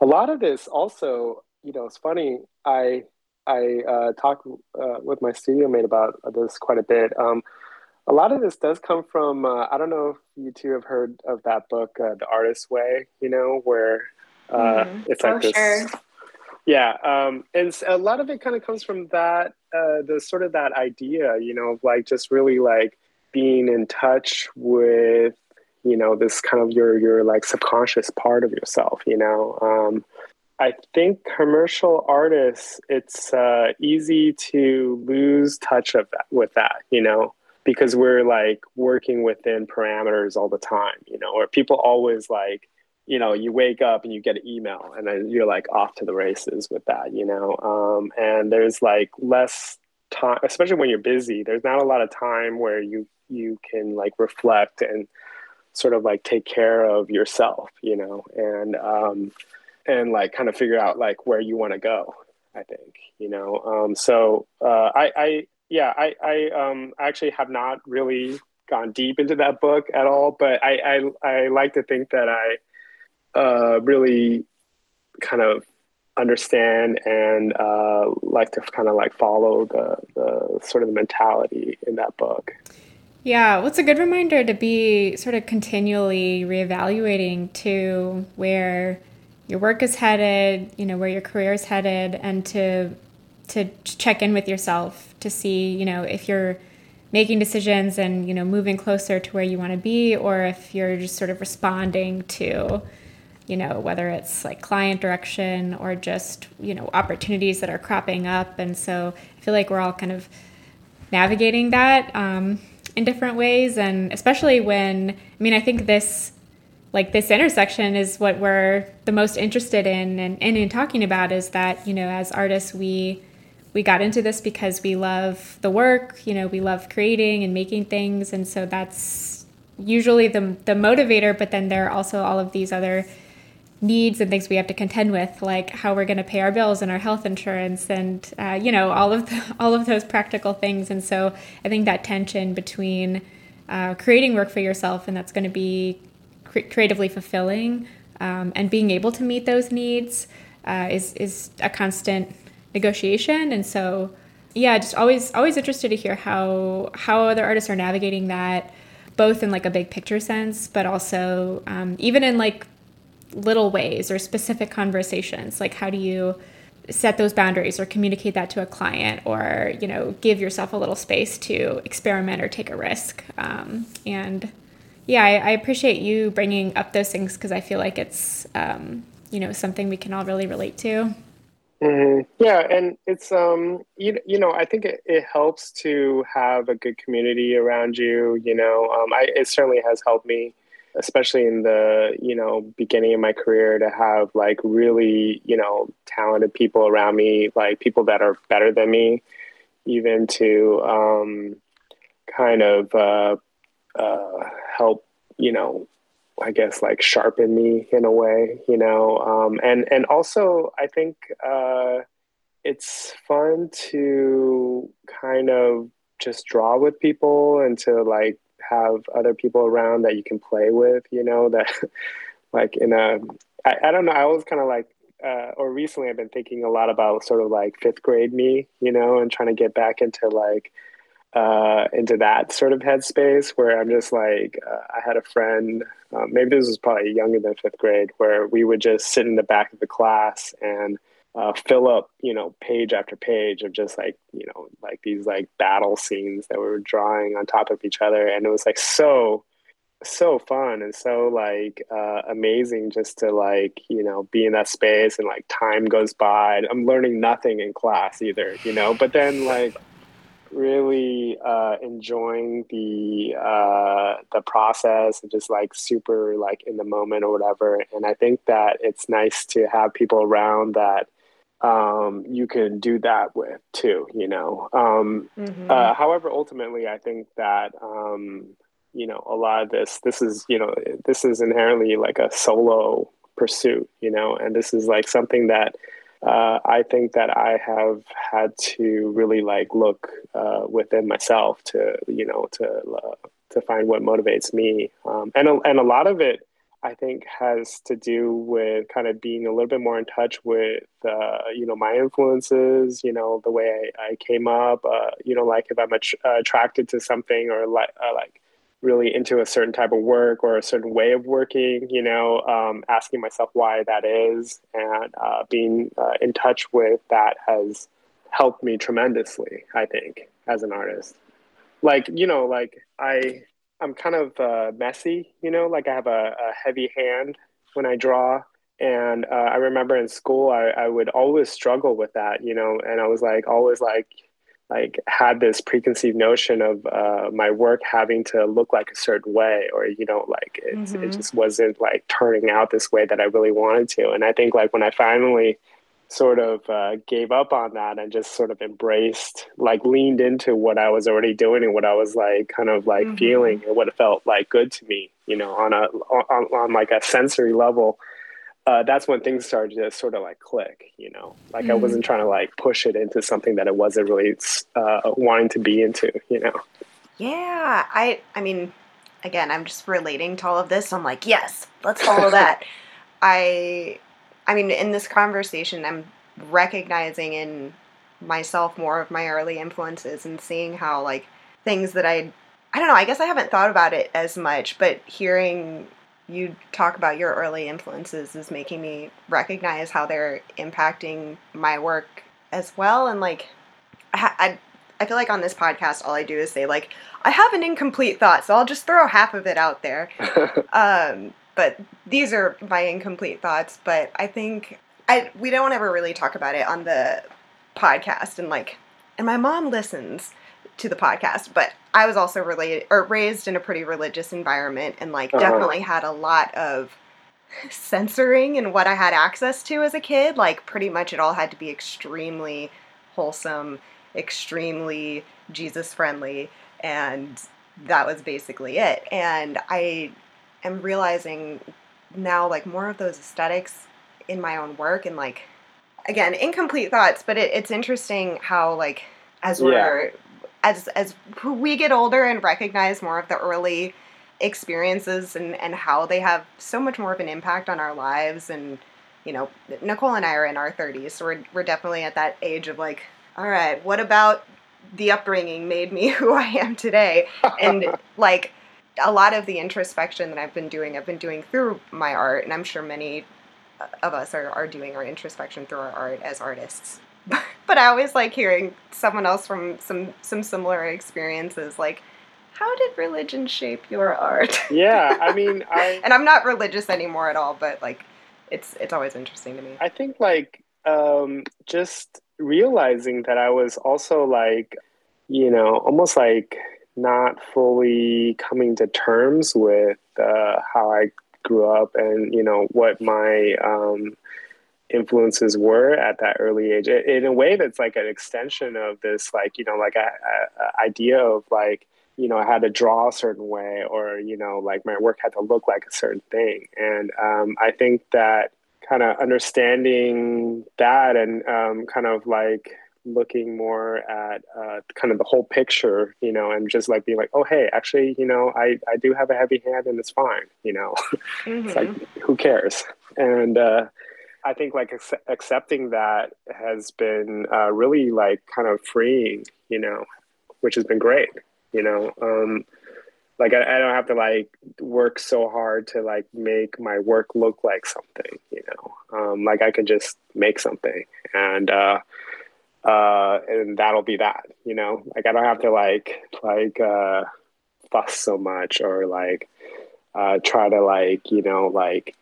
A lot of this also, you know, it's funny. I I uh, talk uh, with my studio mate about this quite a bit. Um, a lot of this does come from uh, i don't know if you two have heard of that book uh, the artist's way you know where uh, mm-hmm. it's like this sure. yeah um, and a lot of it kind of comes from that uh, the sort of that idea you know of like just really like being in touch with you know this kind of your your like subconscious part of yourself you know um, I think commercial artists, it's uh, easy to lose touch of that with that, you know, because we're like working within parameters all the time, you know, or people always like, you know, you wake up and you get an email and then you're like off to the races with that, you know, um, and there's like less time, especially when you're busy. There's not a lot of time where you you can like reflect and sort of like take care of yourself, you know, and um, and like kind of figure out like where you want to go. I think you know. Um, so uh, I, I yeah. I I um actually have not really gone deep into that book at all, but I I, I like to think that I uh, really kind of understand and uh, like to kind of like follow the the sort of the mentality in that book. Yeah, well, it's a good reminder to be sort of continually reevaluating to where your work is headed, you know, where your career is headed, and to to check in with yourself to see, you know, if you're making decisions and you know moving closer to where you want to be, or if you're just sort of responding to, you know, whether it's like client direction or just you know opportunities that are cropping up. And so I feel like we're all kind of navigating that. Um, in different ways and especially when i mean i think this like this intersection is what we're the most interested in and, and in talking about is that you know as artists we we got into this because we love the work you know we love creating and making things and so that's usually the the motivator but then there are also all of these other needs and things we have to contend with, like how we're going to pay our bills and our health insurance, and uh, you know all of the, all of those practical things. And so I think that tension between uh, creating work for yourself and that's going to be cre- creatively fulfilling um, and being able to meet those needs uh, is is a constant negotiation. And so yeah, just always always interested to hear how how other artists are navigating that both in like a big picture sense, but also um, even in like little ways or specific conversations. Like how do you set those boundaries or communicate that to a client or you know give yourself a little space to experiment or take a risk? Um, and yeah I, I, appreciate you bringing up those things because i feel like it's um, you know something we can all really relate to mm-hmm. yeah and it's um you, you know i think it, it helps to have a good community around you you know um, I, it certainly has helped me especially in the you know beginning of my career to have like really you know talented people around me like people that are better than me even to um, kind of uh, uh, help you know i guess like sharpen me in a way you know um, and and also i think uh, it's fun to kind of just draw with people and to like have other people around that you can play with, you know, that like in a, I, I don't know, I was kind of like, uh, or recently I've been thinking a lot about sort of like fifth grade me, you know, and trying to get back into like, uh, into that sort of headspace where I'm just like, uh, I had a friend, um, maybe this was probably younger than fifth grade, where we would just sit in the back of the class and uh, fill up, you know, page after page of just like, you know, like these like battle scenes that we were drawing on top of each other. And it was like so, so fun and so like uh, amazing just to like, you know, be in that space and like time goes by. I'm learning nothing in class either, you know, but then like, really uh, enjoying the uh, the process and just like super like in the moment or whatever. And I think that it's nice to have people around that um, you can do that with too, you know. Um, mm-hmm. uh, however, ultimately, I think that um, you know a lot of this, this is you know, this is inherently like a solo pursuit, you know, and this is like something that uh, I think that I have had to really like look uh, within myself to you know to uh, to find what motivates me, um, and a, and a lot of it I think has to do with kind of being a little bit more in touch with, uh, you know, my influences, you know, the way I, I came up, uh, you know, like if I'm uh, attracted to something or like, uh, like really into a certain type of work or a certain way of working, you know, um, asking myself why that is and uh, being uh, in touch with that has helped me tremendously, I think, as an artist. Like, you know, like I, I'm kind of uh, messy, you know, like I have a, a heavy hand when I draw. And uh, I remember in school, I, I would always struggle with that, you know, and I was like, always like, like had this preconceived notion of uh, my work having to look like a certain way, or you know, like it, mm-hmm. it just wasn't like turning out this way that I really wanted to. And I think like when I finally sort of uh, gave up on that and just sort of embraced, like leaned into what I was already doing and what I was like kind of like mm-hmm. feeling and what felt like good to me, you know, on a on, on like a sensory level. Uh, that's when things started to sort of like click, you know, like mm. I wasn't trying to like push it into something that it wasn't really uh, wanting to be into, you know. Yeah, I I mean, again, I'm just relating to all of this. I'm like, yes, let's follow that. I I mean, in this conversation, I'm recognizing in myself more of my early influences and seeing how like things that I I don't know, I guess I haven't thought about it as much, but hearing you talk about your early influences is making me recognize how they're impacting my work as well and like I, I I feel like on this podcast, all I do is say like, I have an incomplete thought, so I'll just throw half of it out there. um, but these are my incomplete thoughts. But I think I we don't ever really talk about it on the podcast, and like, and my mom listens to the podcast, but I was also related or raised in a pretty religious environment, and like uh-huh. definitely had a lot of censoring and what I had access to as a kid. Like, pretty much it all had to be extremely wholesome extremely Jesus friendly, and that was basically it. And I am realizing now, like, more of those aesthetics in my own work, and like, again, incomplete thoughts, but it, it's interesting how, like, as we're as as we get older and recognize more of the early experiences and and how they have so much more of an impact on our lives and you know nicole and i are in our 30s so we're, we're definitely at that age of like all right, what about the upbringing made me who I am today? And like a lot of the introspection that I've been doing, I've been doing through my art, and I'm sure many of us are, are doing our introspection through our art as artists. but I always like hearing someone else from some some similar experiences like how did religion shape your art? yeah, I mean, I and I'm not religious anymore at all, but like it's it's always interesting to me. I think like um just realizing that I was also like, you know, almost like not fully coming to terms with uh, how I grew up and, you know, what my um, influences were at that early age in a way that's like an extension of this, like, you know, like a, a, a idea of like, you know, I had to draw a certain way or, you know, like my work had to look like a certain thing. And um, I think that kind of understanding that and um, kind of like looking more at uh, kind of the whole picture, you know, and just like being like, oh, hey, actually, you know, I, I do have a heavy hand and it's fine, you know, mm-hmm. it's like, mm-hmm. who cares? And uh, I think like ac- accepting that has been uh, really like kind of freeing, you know, which has been great, you know. Um, like I, I, don't have to like work so hard to like make my work look like something you know um, like i can just make something and uh uh and that'll be that you know like i don't have to like like uh fuss so much or like uh try to like you know like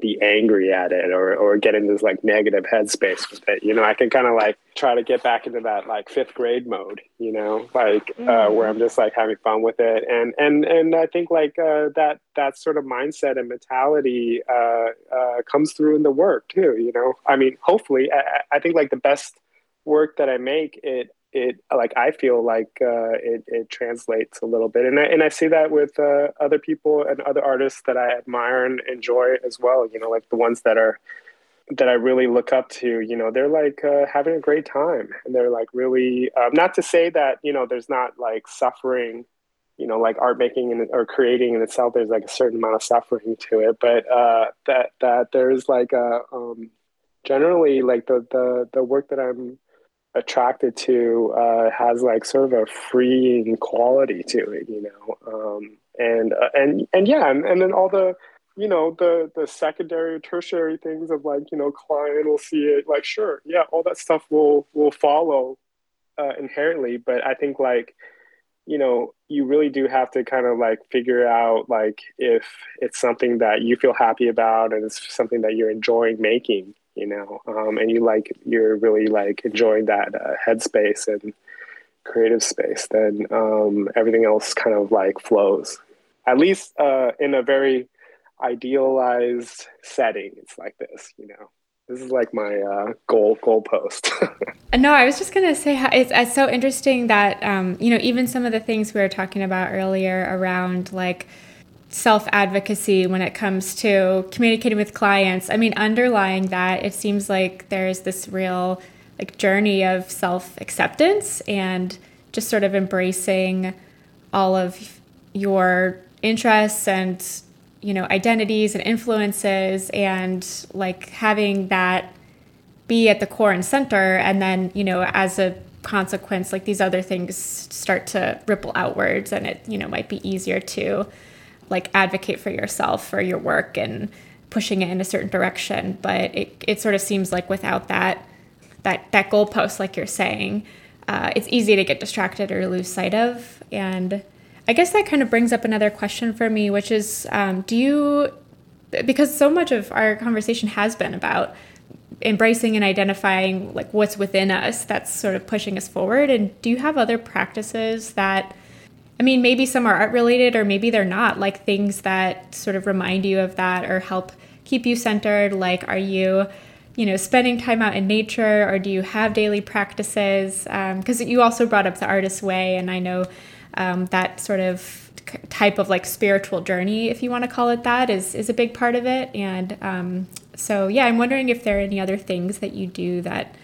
be angry at it or or get in this like negative headspace with it. You know, I can kind of like try to get back into that like fifth grade mode. You know, like mm. uh, where I'm just like having fun with it, and and and I think like uh, that that sort of mindset and mentality uh, uh comes through in the work too. You know, I mean, hopefully, I, I think like the best work that I make it it like I feel like uh, it it translates a little bit, and I and I see that with uh, other people and other artists that I admire and enjoy as well. You know, like the ones that are that I really look up to. You know, they're like uh, having a great time, and they're like really um, not to say that you know there's not like suffering. You know, like art making and, or creating in itself, there's like a certain amount of suffering to it, but uh, that that there's like a um, generally like the the the work that I'm attracted to uh, has like sort of a freeing quality to it, you know. Um, and uh, and and yeah, and, and then all the you know the the secondary tertiary things of like you know client will see it like sure yeah all that stuff will will follow uh, inherently but i think like you know you really do have to kind of like figure out like if it's something that you feel happy about and it's something that you're enjoying making you know, um, and you like you're really like enjoying that uh, headspace and creative space, then um, everything else kind of like flows. At least uh, in a very idealized setting, it's like this, you know. This is like my uh, goal goal post. no, I was just gonna say it's, it's so interesting that um, you know even some of the things we were talking about earlier around like self advocacy when it comes to communicating with clients. I mean, underlying that, it seems like there's this real like journey of self acceptance and just sort of embracing all of your interests and you know identities and influences and like having that be at the core and center and then you know as a consequence like these other things start to ripple outwards and it you know might be easier to like advocate for yourself or your work and pushing it in a certain direction but it, it sort of seems like without that that that goalpost like you're saying uh, it's easy to get distracted or lose sight of. And i guess that kind of brings up another question for me which is um, do you because so much of our conversation has been about embracing and identifying like what's within us that's sort of pushing us forward and do you have other practices that i mean maybe some are art related or maybe they're not. Like things that sort of remind you of that or help keep you centered. Like are you you know spending time out in nature or do you have daily practices? Because um, you also brought up the artist's way and i know um, that sort of type of like spiritual journey if you want to call it that is is a big part of it. And um, so yeah, I'm wondering if there are any other things that you do that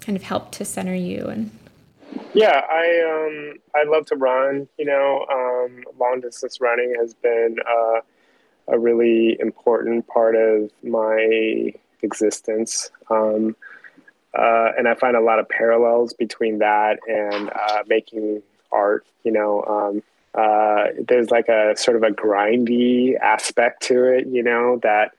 kind of help to center you and yeah, I um I love to run. You know, um, long distance running has been uh, a really important part of my existence, um, uh, and I find a lot of parallels between that and uh, making art. You know, um, uh, there's like a sort of a grindy aspect to it. You know that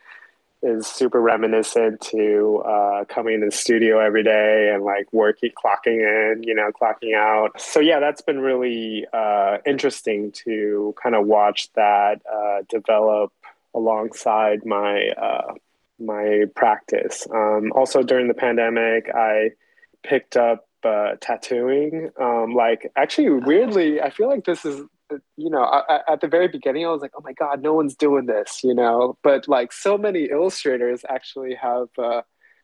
is super reminiscent to uh, coming in the studio every day and like working, clocking in, you know, clocking out. So yeah, that's been really uh, interesting to kind of watch that uh, develop alongside my uh, my practice. Um, also during the pandemic, I picked up uh, tattooing. Um, like actually, weirdly, I feel like this is you know, I, at the very beginning, I was like, oh my God, no one's doing this, you know. But like so many illustrators actually have uh,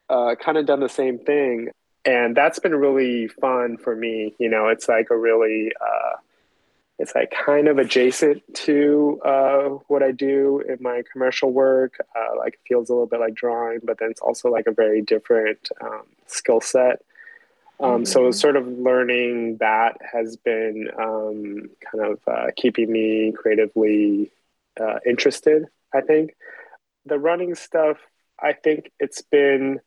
uh, kind of done the same thing. And that's been really fun for me. You know, it's like a really, uh, it's like kind of adjacent to uh, what I do in my commercial work. Uh, like it feels a little bit like drawing, but then it's also like a very different um, skill set. Um, mm-hmm. So, sort of learning that has been um, kind of uh, keeping me creatively uh, interested. I think the running stuff. I think it's been.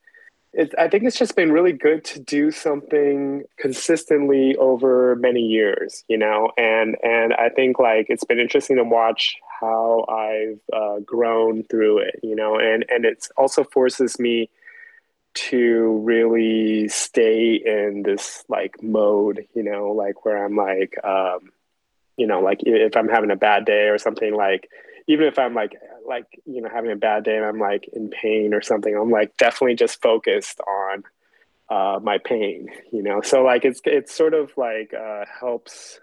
It, I think it's just been really good to do something consistently over many years, you know, and and I think like it's been interesting to watch how I've uh, grown through it, you know, and and it's also forces me to really stay in this like mode, you know, like where I'm like, um, you know, like if I'm having a bad day or something, like even if I'm like, like you know, having a bad day and I'm like in pain or something, I'm like definitely just focused on uh, my pain, you know. So like it's it's sort of like uh, helps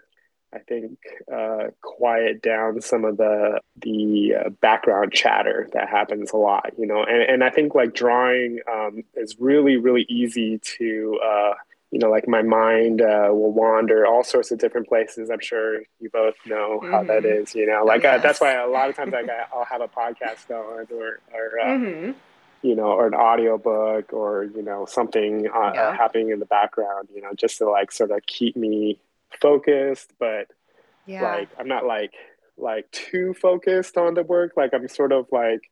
I think, uh, quiet down some of the the uh, background chatter that happens a lot, you know. And and I think like drawing um, is really really easy to, uh, you know, like my mind uh, will wander all sorts of different places. I'm sure you both know how mm-hmm. that is, you know. Like yes. Uh, that's why a lot of times like I'll have a podcast going or or. Uh, mm-hmm. You know, or an audiobook or, you know, something yeah. happening in the background, you know, just to like sort of keep me focused, but yeah. like I'm not like like too focused on the work. Like I'm sort of like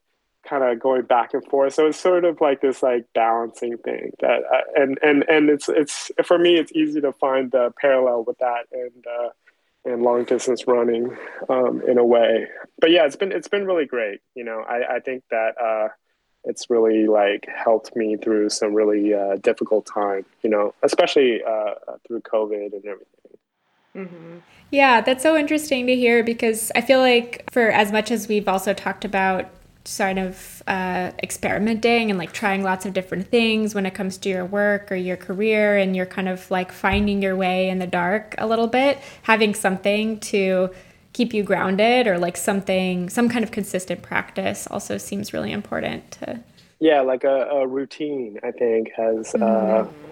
kind of going back and forth. So it's sort of like this like balancing thing that uh, and and and it's it's for me it's easy to find the parallel with that and uh, and long distance running um, in a way. But yeah, it's been it's been really great. You know, I I think that. Uh, it's really like helped me through some really uh, difficult time, you know, especially uh, through COVID and everything. Mm-hmm. Yeah, that's so interesting to hear because I feel like for as much as we've also talked about sort of uh, experimenting and like trying lots of different things when it comes to your work or your career and you're kind of like finding your way in the dark a little bit, having something to keep you grounded or like something, some kind of consistent practice also seems really important to. Yeah, like a, a routine, I think, has. Uh, mm-hmm. Uh,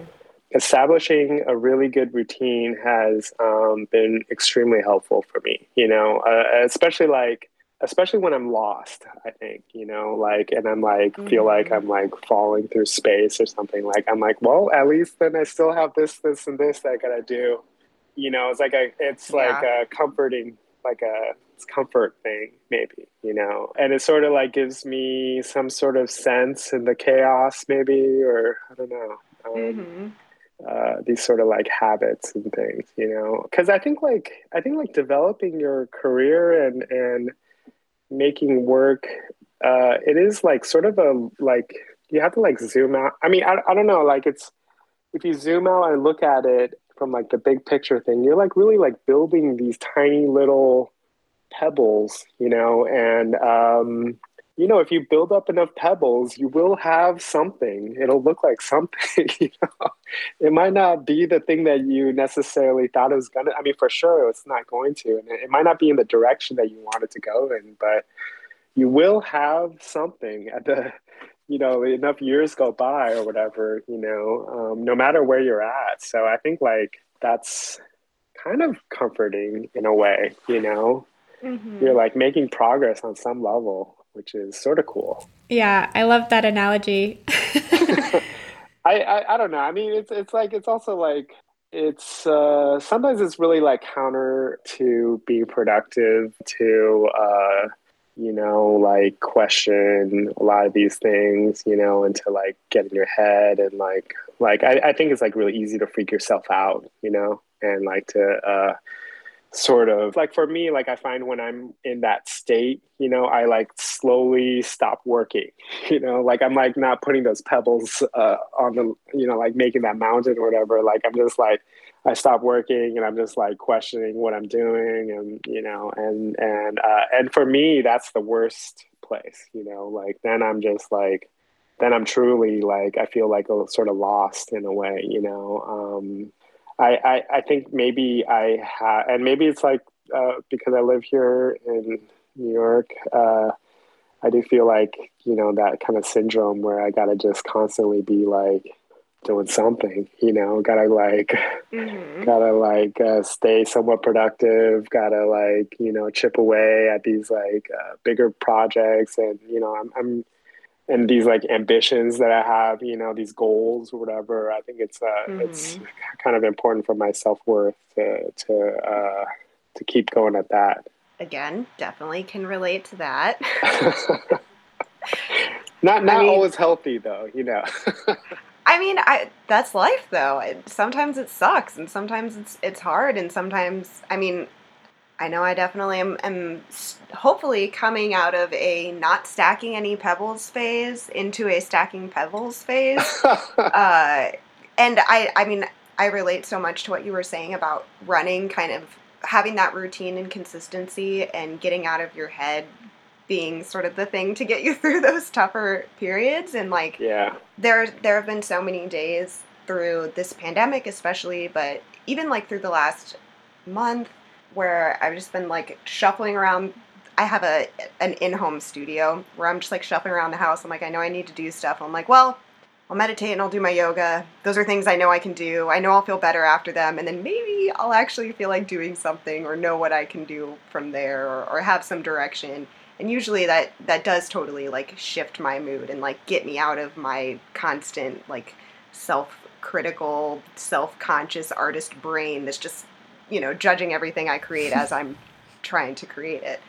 establishing a really good routine has um, been extremely helpful for me. You know, uh, especially like especially when I'm lost, I think, you know, like, and I'm like, mm-hmm. feel like I'm like falling through space or something. Like, I'm like, well, at least then I still have this, this, and this that I gotta do. You know, it's like a, it's yeah. like a comforting, like a it's comfort thing, maybe, you know, and it sort of like gives me some sort of sense in the chaos, maybe, or I don't know. Um, mm-hmm. Uh, these sort of like habits and things, you know, because I think like I think like developing your career and and making work uh, it is like sort of a like you have to like zoom out. I mean I, I don't know like it's if you zoom out and look at it from like the big picture thing you're like really like building these tiny little pebbles you know? And um you know if you build up enough pebbles you will have something. It'll look like something you know? It might not be the thing that you necessarily thought it was gonna i mean for sure it's not going to and it might not be in the direction that you wanted to go in but you will have something at the you know enough years go by or whatever you know um, no matter where you're at. So i think like that's kind of comforting in a way you know? Mm-hmm. you're like making progress on some level which is sort of cool. Yeah i love that analogy. I, I, I don't know. I mean it's it's like it's also like it's uh sometimes it's really like counter to be productive to uh you know, like question a lot of these things, you know, and to like get in your head and like like I, I think it's like really easy to freak yourself out, you know, and like to uh sort of like for me, like I find when I'm in that state, you know, I like slowly stop working, you know, like I'm like not putting those pebbles uh on the you know, like making that mountain or whatever. Like I'm just like I stop working and I'm just like questioning what I'm doing and you know and and uh, and for me that's the worst place you know like then I'm just like then I'm truly like I feel like a, sort of lost in a way you know um, I, I I think maybe I have and maybe it's like uh, because I live here in New York uh, I do feel like you know that kind of syndrome where I gotta just constantly be like doing something you know gotta like mm-hmm. gotta like uh, stay somewhat productive gotta like you know chip away at these like uh, bigger projects and you know i'm i'm and these like ambitions that i have you know these goals or whatever i think it's uh mm-hmm. it's kind of important for my self-worth to to uh to keep going at that again definitely can relate to that not not I mean, always healthy though you know I mean, I that's life though. sometimes it sucks, and sometimes it's it's hard, and sometimes I mean, I know I definitely am, am hopefully coming out of a not stacking any pebbles phase into a stacking pebbles phase. uh, and I I mean, I relate so much to what you were saying about running, kind of having that routine and consistency, and getting out of your head being sort of the thing to get you through those tougher periods and like yeah there there have been so many days through this pandemic especially but even like through the last month where I've just been like shuffling around. I have a an in-home studio where I'm just like shuffling around the house. I'm like I know I need to do stuff. I'm like well I'll meditate and I'll do my yoga. Those are things I know I can do. I know I'll feel better after them, and then maybe I'll actually feel like doing something or know what I can do from there or, or have some direction. And usually that that does totally like shift my mood and like get me out of my constant like self-critical self-conscious artist brain that's just you know judging everything i create as i'm trying to create it.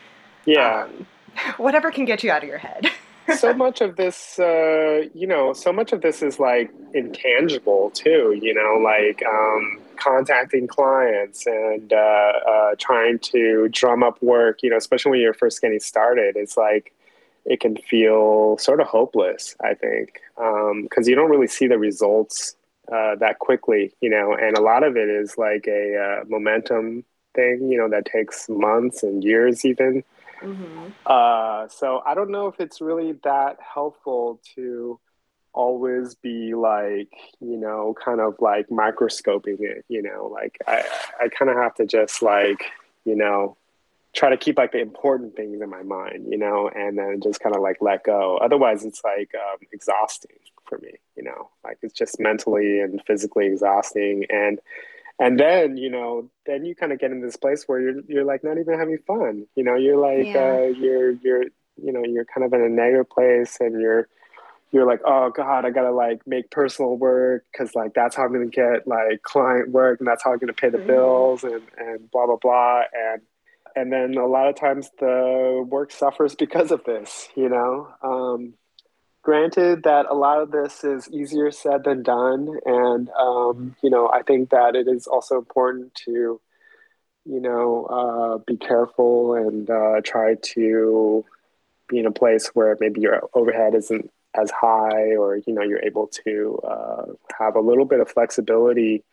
Yeah. Um, whatever can get you out of your head. So much of this uh, you know so much of this is like intangible too you know like um, contacting clients and uh, uh, trying to drum up work, you know, especially when you're first getting started, it's like it can feel sort of hopeless, I think, because um, you don't really see the results uh, that quickly, you know, and a lot of it is like a uh, momentum thing, you know, that takes months and years even. Mm-hmm. Uh, so I don't know if it's really that helpful to always be like you know kind of like microscoping it you know like i i kind of have to just like you know try to keep like the important things in my mind you know and then just kind of like let go otherwise it's like um, exhausting for me you know like it's just mentally and physically exhausting and and then you know then you kind of get in this place where you're you're like not even having fun you know you're like yeah. uh, you're you're you know you're kind of in a negative place and you're you're like oh god i gotta like make personal work because like that's how i'm gonna get like client work and that's how i'm gonna pay the mm-hmm. bills and and blah blah blah and and then a lot of times the work suffers because of this you know? Um, granted that a lot of this is easier said than done and um, you know i think that it is also important to you know uh, be careful and uh, try to be in a place where maybe your overhead isn't as high or you know you're able to uh, have a little bit of flexibility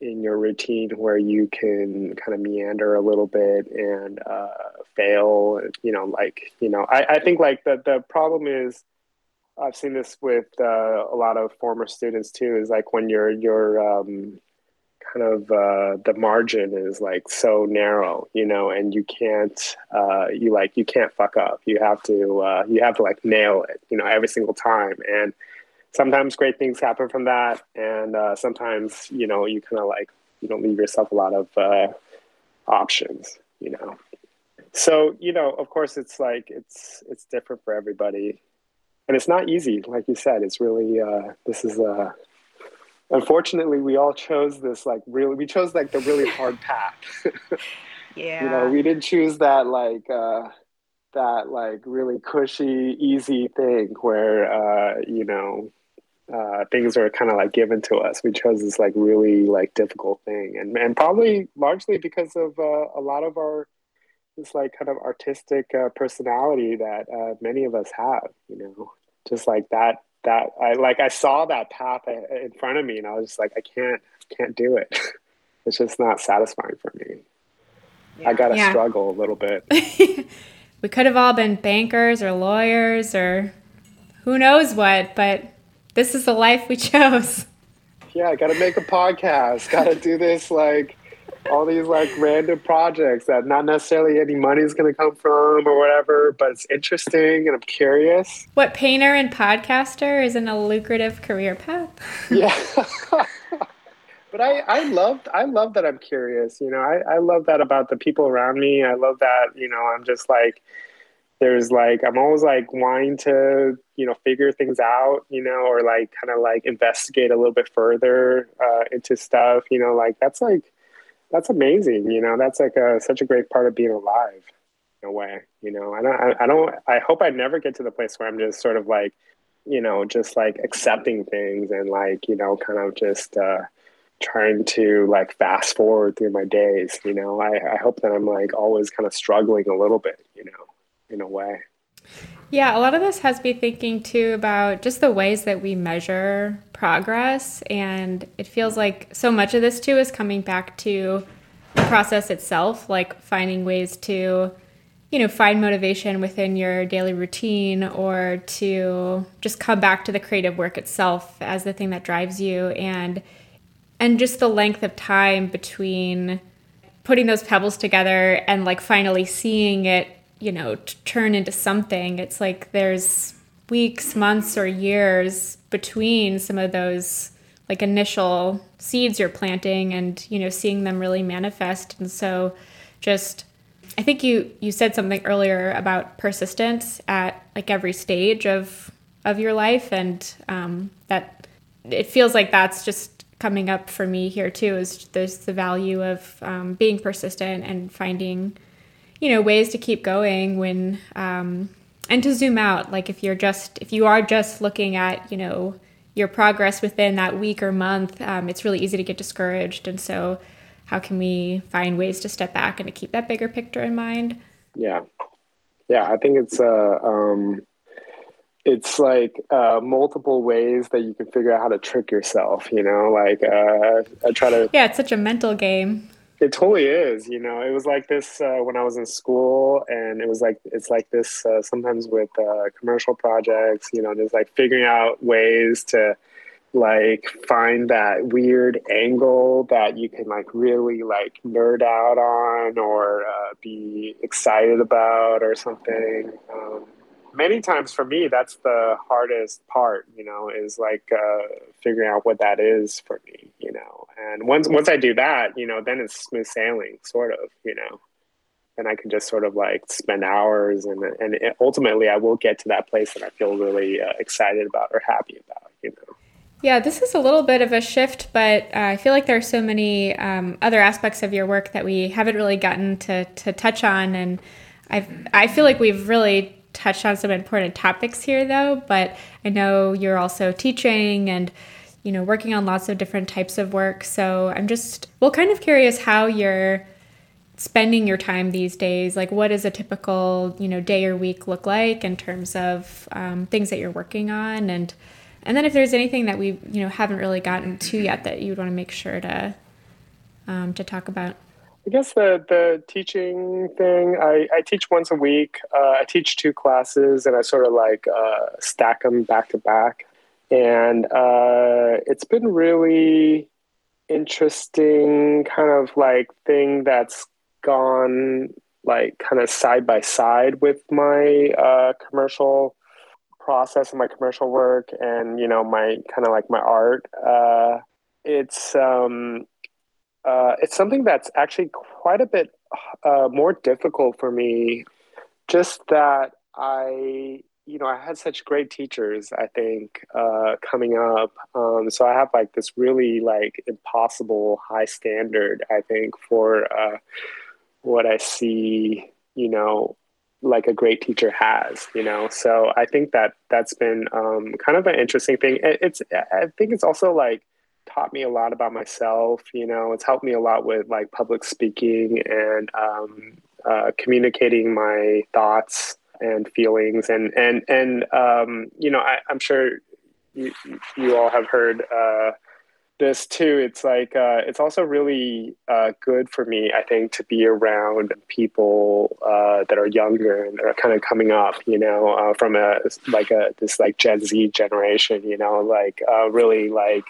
in your routine where you can kind of meander a little bit and uh, fail you know like you know I, I think like the, the problem is i've seen this with uh, a lot of former students too is like when you're you're um, kind of uh, the margin is like so narrow, you know, and you can't uh, you like you can't fuck up. You have to uh, you have to like nail it, you know, every single time. And sometimes great things happen from that, and uh, sometimes you know you kind of like you don't leave yourself a lot of uh, options, you know. So you know, of course, it's like it's it's different for everybody, and it's not easy. Like you said, it's really uh, this is a unfortunately we all chose this like really we chose like the really hard path yeah you know we didn't choose that like uh that like really cushy easy thing where uh you know uh things are kind of like given to us we chose this like really like difficult thing and and probably largely because of uh, a lot of our this like kind of artistic uh, personality that uh, many of us have you know just like that that I like I saw that path in front of me and I was just like I can't can't do it. it's just not satisfying for me. Yeah. I got to yeah. struggle a little bit. we could have all been bankers or lawyers or who knows what, but this is the life we chose. Yeah, I got to make a podcast. got to do this like all these like random projects that not necessarily any money is going to come from or whatever, but it's interesting and I'm curious. What painter and podcaster isn't a lucrative career path? yeah. but I, I love I love that I'm curious. You know, I, I love that about the people around me. I love that, you know, I'm just like there's like I'm always like wanting to, you know, figure things out, you know, or like kind of like investigate a little bit further uh, into stuff, you know, like that's like that's amazing. You know, that's like a, such a great part of being alive in a way, you know, I don't, I, I don't, I hope I never get to the place where I'm just sort of like, you know, just like accepting things and like, you know, kind of just, uh, trying to like fast forward through my days, you know, I, I hope that I'm like always kind of struggling a little bit, you know, in a way. Yeah, a lot of this has me thinking too about just the ways that we measure progress. And it feels like so much of this too is coming back to the process itself, like finding ways to, you know, find motivation within your daily routine or to just come back to the creative work itself as the thing that drives you and and just the length of time between putting those pebbles together and like finally seeing it you know, turn into something. It's like there's weeks, months, or years between some of those like initial seeds you're planting and, you know, seeing them really manifest. And so just I think you you said something earlier about persistence at like every stage of of your life and um, that it feels like that's just coming up for me here too is there's the value of um, being persistent and finding you know ways to keep going when um, and to zoom out like if you're just if you are just looking at you know your progress within that week or month um, it's really easy to get discouraged. And so how can we find ways to step back and to keep that bigger picture in mind? Yeah. Yeah i think it's uh um it's like uh, multiple ways that you can figure out how to trick yourself you know? Like uh, i try to yeah it's such a mental game it totally is. You know, it was like this uh, when I was in school, and it was like it's like this uh, sometimes with uh, commercial projects. You know, just like figuring out ways to like find that weird angle that you can like really like nerd out on or uh, be excited about or something. Um, many times for me, that's the hardest part, you know, is like uh, figuring out what that is for me, you know. And once once I do that, you know, then it's smooth sailing, sort of, you know. And I can just sort of like spend hours, and and it, ultimately, I will get to that place that I feel really uh, excited about or happy about, you know. Yeah, this is a little bit of a shift, but uh, I feel like there are so many um, other aspects of your work that we haven't really gotten to, to touch on. And i I feel like we've really touched on some important topics here, though. But I know you're also teaching and you know working on lots of different types of work. So I'm just well, kind of curious how you're spending your time these days. Like, what does a typical you know day or week look like in terms of um, things that you're working on and and then if there's anything that we you know haven't really gotten to yet that you would want to make sure to um, to talk about. I guess the the teaching thing. I, I teach once a week. Uh, I teach two classes, and I sort of like uh, stack them back to back. And uh, it's been really interesting, kind of like thing that's gone like kind of side by side with my uh, commercial process and my commercial work and you know my kind of like my art uh, it's um, uh, it's something that's actually quite a bit uh, more difficult for me just that i you know i had such great teachers i think uh, coming up. Um, so i have like this really like impossible high standard i think for uh, what i see you know like a great teacher has you know? So i think that that's been um, kind of an interesting thing. It's i think it's also like taught me a lot about myself you know it's helped me a lot with like public speaking and um, uh, communicating my thoughts and feelings. And and and um, you know I, am sure you, you all have heard uh, this too, it's like uh, it's also really uh, good for me, I think, to be around people uh, that are younger and are kind of coming up, you know, uh, from a like a this like Gen Z generation, you know, like really like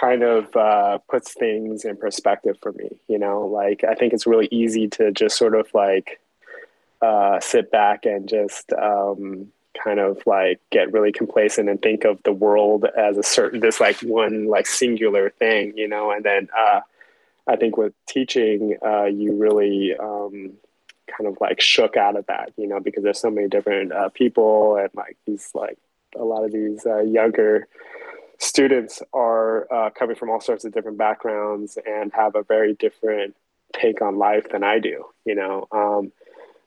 kind of uh, puts things in perspective for me, you know, like I think it's really easy to just sort of like sit back and just um, kind of like get really complacent and think of the world as a certain this like one like singular thing you know? And then uh, i think with teaching uh, you really um, kind of like shook out of that you know? Because there's so many different uh, people and like these like a lot of these uh, younger students are uh, coming from all sorts of different backgrounds and have a very different take on life than i do you know um,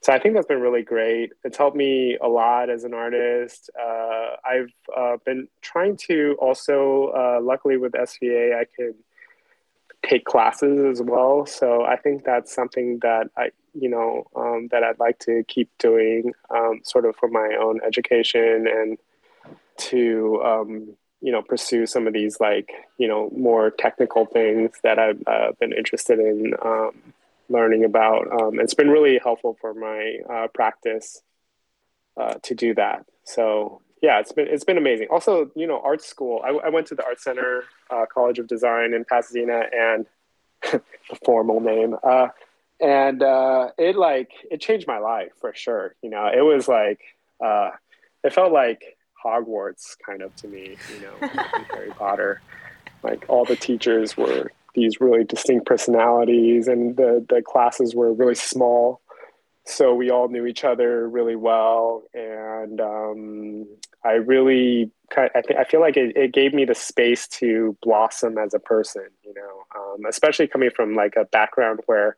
so I think that's been really great. It's helped me a lot as an artist. Uh, I've uh, been trying to also, uh, luckily with SVA, I can take classes as well. So I think that's something that I, you know, um, that I'd like to keep doing, um, sort of for my own education and to, um, you know, pursue some of these like, you know, more technical things that I've uh, been interested in um, learning about. Um, it's been really helpful for my uh, practice uh, to do that. So yeah, it's been it's been amazing. Also, you know, art school. I, I went to the Art Center uh, College of Design in Pasadena, and the formal name. Uh, and uh, it like it changed my life for sure. You know, it was like it felt like Hogwarts kind of to me. You know, Harry Potter. Like all the teachers were these really distinct personalities, and the the classes were really small, so we all knew each other really well, and um, I really I, th- I feel like it, it, gave me the space to blossom as a person, you know, um, especially coming from like a background where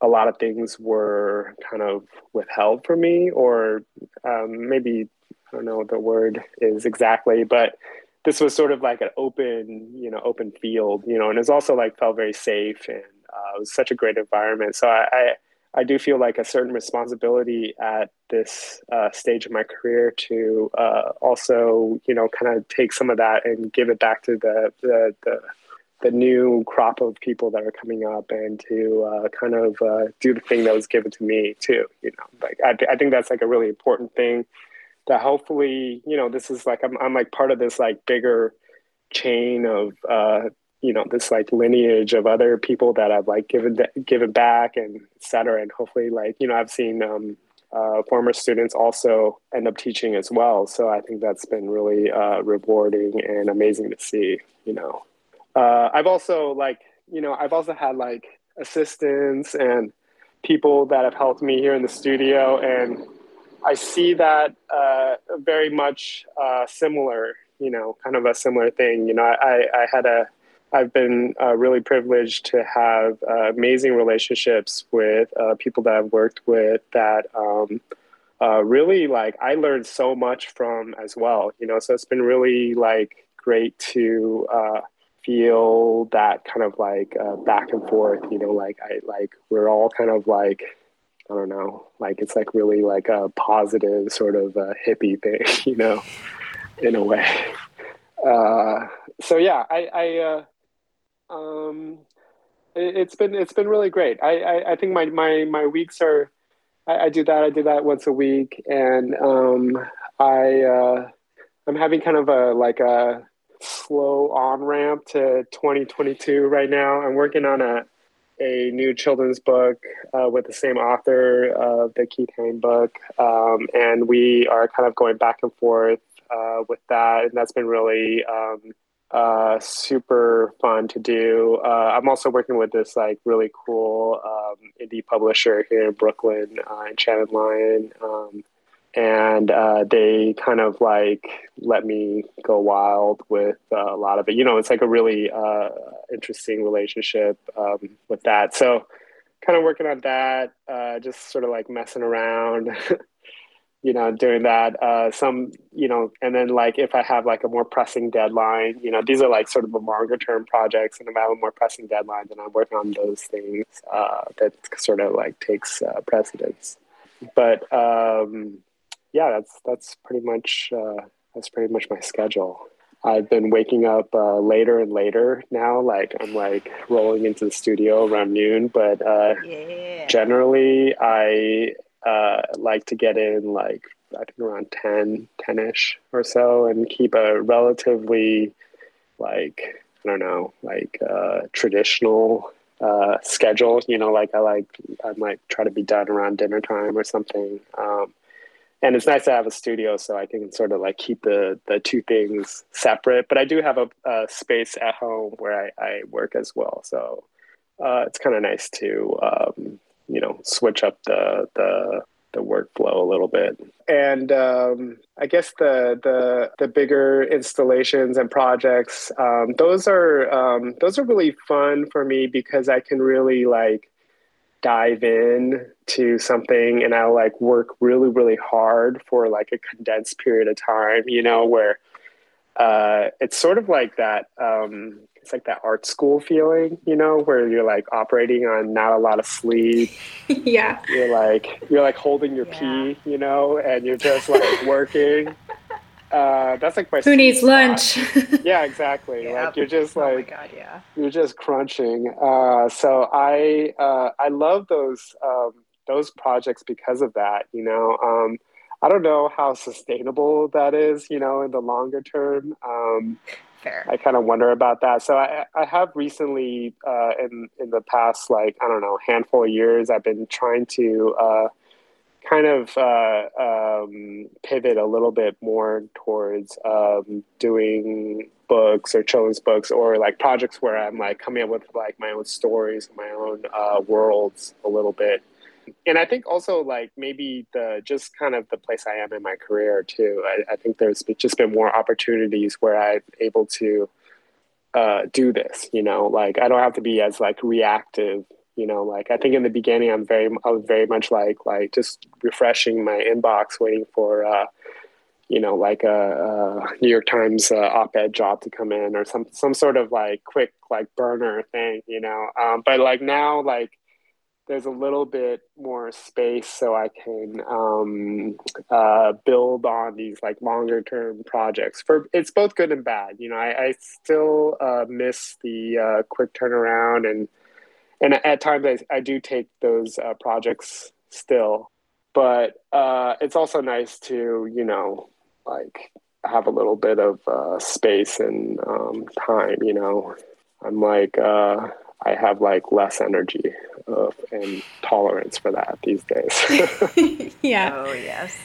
a lot of things were kind of withheld from me, or um, maybe don't know what the word is exactly, but this was sort of like an open, you know, open field, you know, and it's also like felt very safe and uh, it was such a great environment. So I, I, I, do feel like a certain responsibility at this uh, stage of my career to uh, also, you know, kind of take some of that and give it back to the, the, the, the new crop of people that are coming up and to uh, kind of uh, do the thing that was given to me too, you know, like I, I think that's like a really important thing that hopefully you know this is like I'm, I'm like part of this like bigger chain of uh you know this like lineage of other people that I've like given given back and et cetera and hopefully like you know I've seen um uh, former students also end up teaching as well. So I think that's been really uh, rewarding and amazing to see. You know, uh, I've also like you know I've also had like assistants and people that have helped me here in the studio, and I see that uh, very much uh, similar. You know, kind of a similar thing. You know, I I had a I've been uh, really privileged to have uh, amazing relationships with uh, people that I've worked with that um, uh, really like I learned so much from as well. You know, so it's been really like great to feel that kind of like back and forth. You know, like I like we're all kind of like I don't know, like it's like really like a positive sort of hippie thing. You know, in a way. so yeah, I, I um, it, has been it's been really great. I, I, I think my, my my weeks are I, I, do that I do that once a week, and um, I uh, I'm having kind of a like a slow on ramp to 2022 right now. I'm working on a a new children's book uh, with the same author of the Keith Haring book, um, and we are kind of going back and forth uh, with that, and that's been really um, uh, super fun to do. Uh, I'm also working with this like really cool um, indie publisher here in Brooklyn, uh, Enchanted Lion, um, and uh, they kind of like let me go wild with uh, a lot of it. You know, it's like a really uh, interesting relationship um, with that. So, kind of working on that, just sort of like messing around. you know, doing that. Uh, some, you know, and then like if I have like a more pressing deadline, you know, these are like sort of a longer term projects, and if I have a more pressing deadline, then I'm working on those things uh, that sort of like takes uh, precedence. But um, yeah, that's that's pretty much uh, that's pretty much my schedule. I've been waking up uh, later and later now. Like I'm like rolling into the studio around noon, but uh, yeah. generally I uh, like to get in like I think around 10, 10-ish or so and keep a relatively like I don't know, like uh, traditional uh, schedule. You know, like I like I might try to be done around dinner time or something. Um, and it's nice to have a studio so I can sort of like keep the the two things separate. But I do have a, a space at home where I, I work as well, so uh, it's kind of nice to um, you know switch up the the the workflow a little bit. And um, I guess the the the bigger installations and projects, um, those are um, those are really fun for me because I can really like dive in to something and I'll like work really really hard for like a condensed period of time. You know where uh, it's sort of like that um, it's like that art school feeling, you know, where you're like operating on not a lot of sleep. yeah. You're like you're like holding your yeah. pee, you know, and you're just like working. Uh, that's like my who needs spot. lunch. yeah, exactly. Yep. Like you're just like, oh my god, yeah. You're just crunching. Uh, so I uh, I love those um, those projects because of that. You know, um, I don't know how sustainable that is. You know, in the longer term. Um, fair. I kind of wonder about that. So I, I have recently, uh, in in the past, like I don't know, handful of years, I've been trying to uh, kind of uh, um, pivot a little bit more towards um, doing books or children's books or like projects where I'm like coming up with like my own stories, my own uh, worlds a little bit and I think also like maybe the just kind of the place I am in my career too. I, I think there's just been more opportunities where I'm able to uh, do this. You know, like I don't have to be as like reactive. You know, like I think in the beginning I'm very I was very much like like just refreshing my inbox, waiting for. Uh, you know, like a, a New York Times uh, op-ed job to come in, or some some sort of like quick like burner thing, you know. Um, but like now, like there's a little bit more space so I can um, uh, build on these like longer term projects. For it's both good and bad. You know, I, I still uh, miss the uh, quick turnaround, and and at times I, I do take those uh, projects still. But uh, it's also nice to you know like have a little bit of uh, space and um, time. You know, I'm like I have like less energy of and tolerance for that these days. yeah. Oh, yes.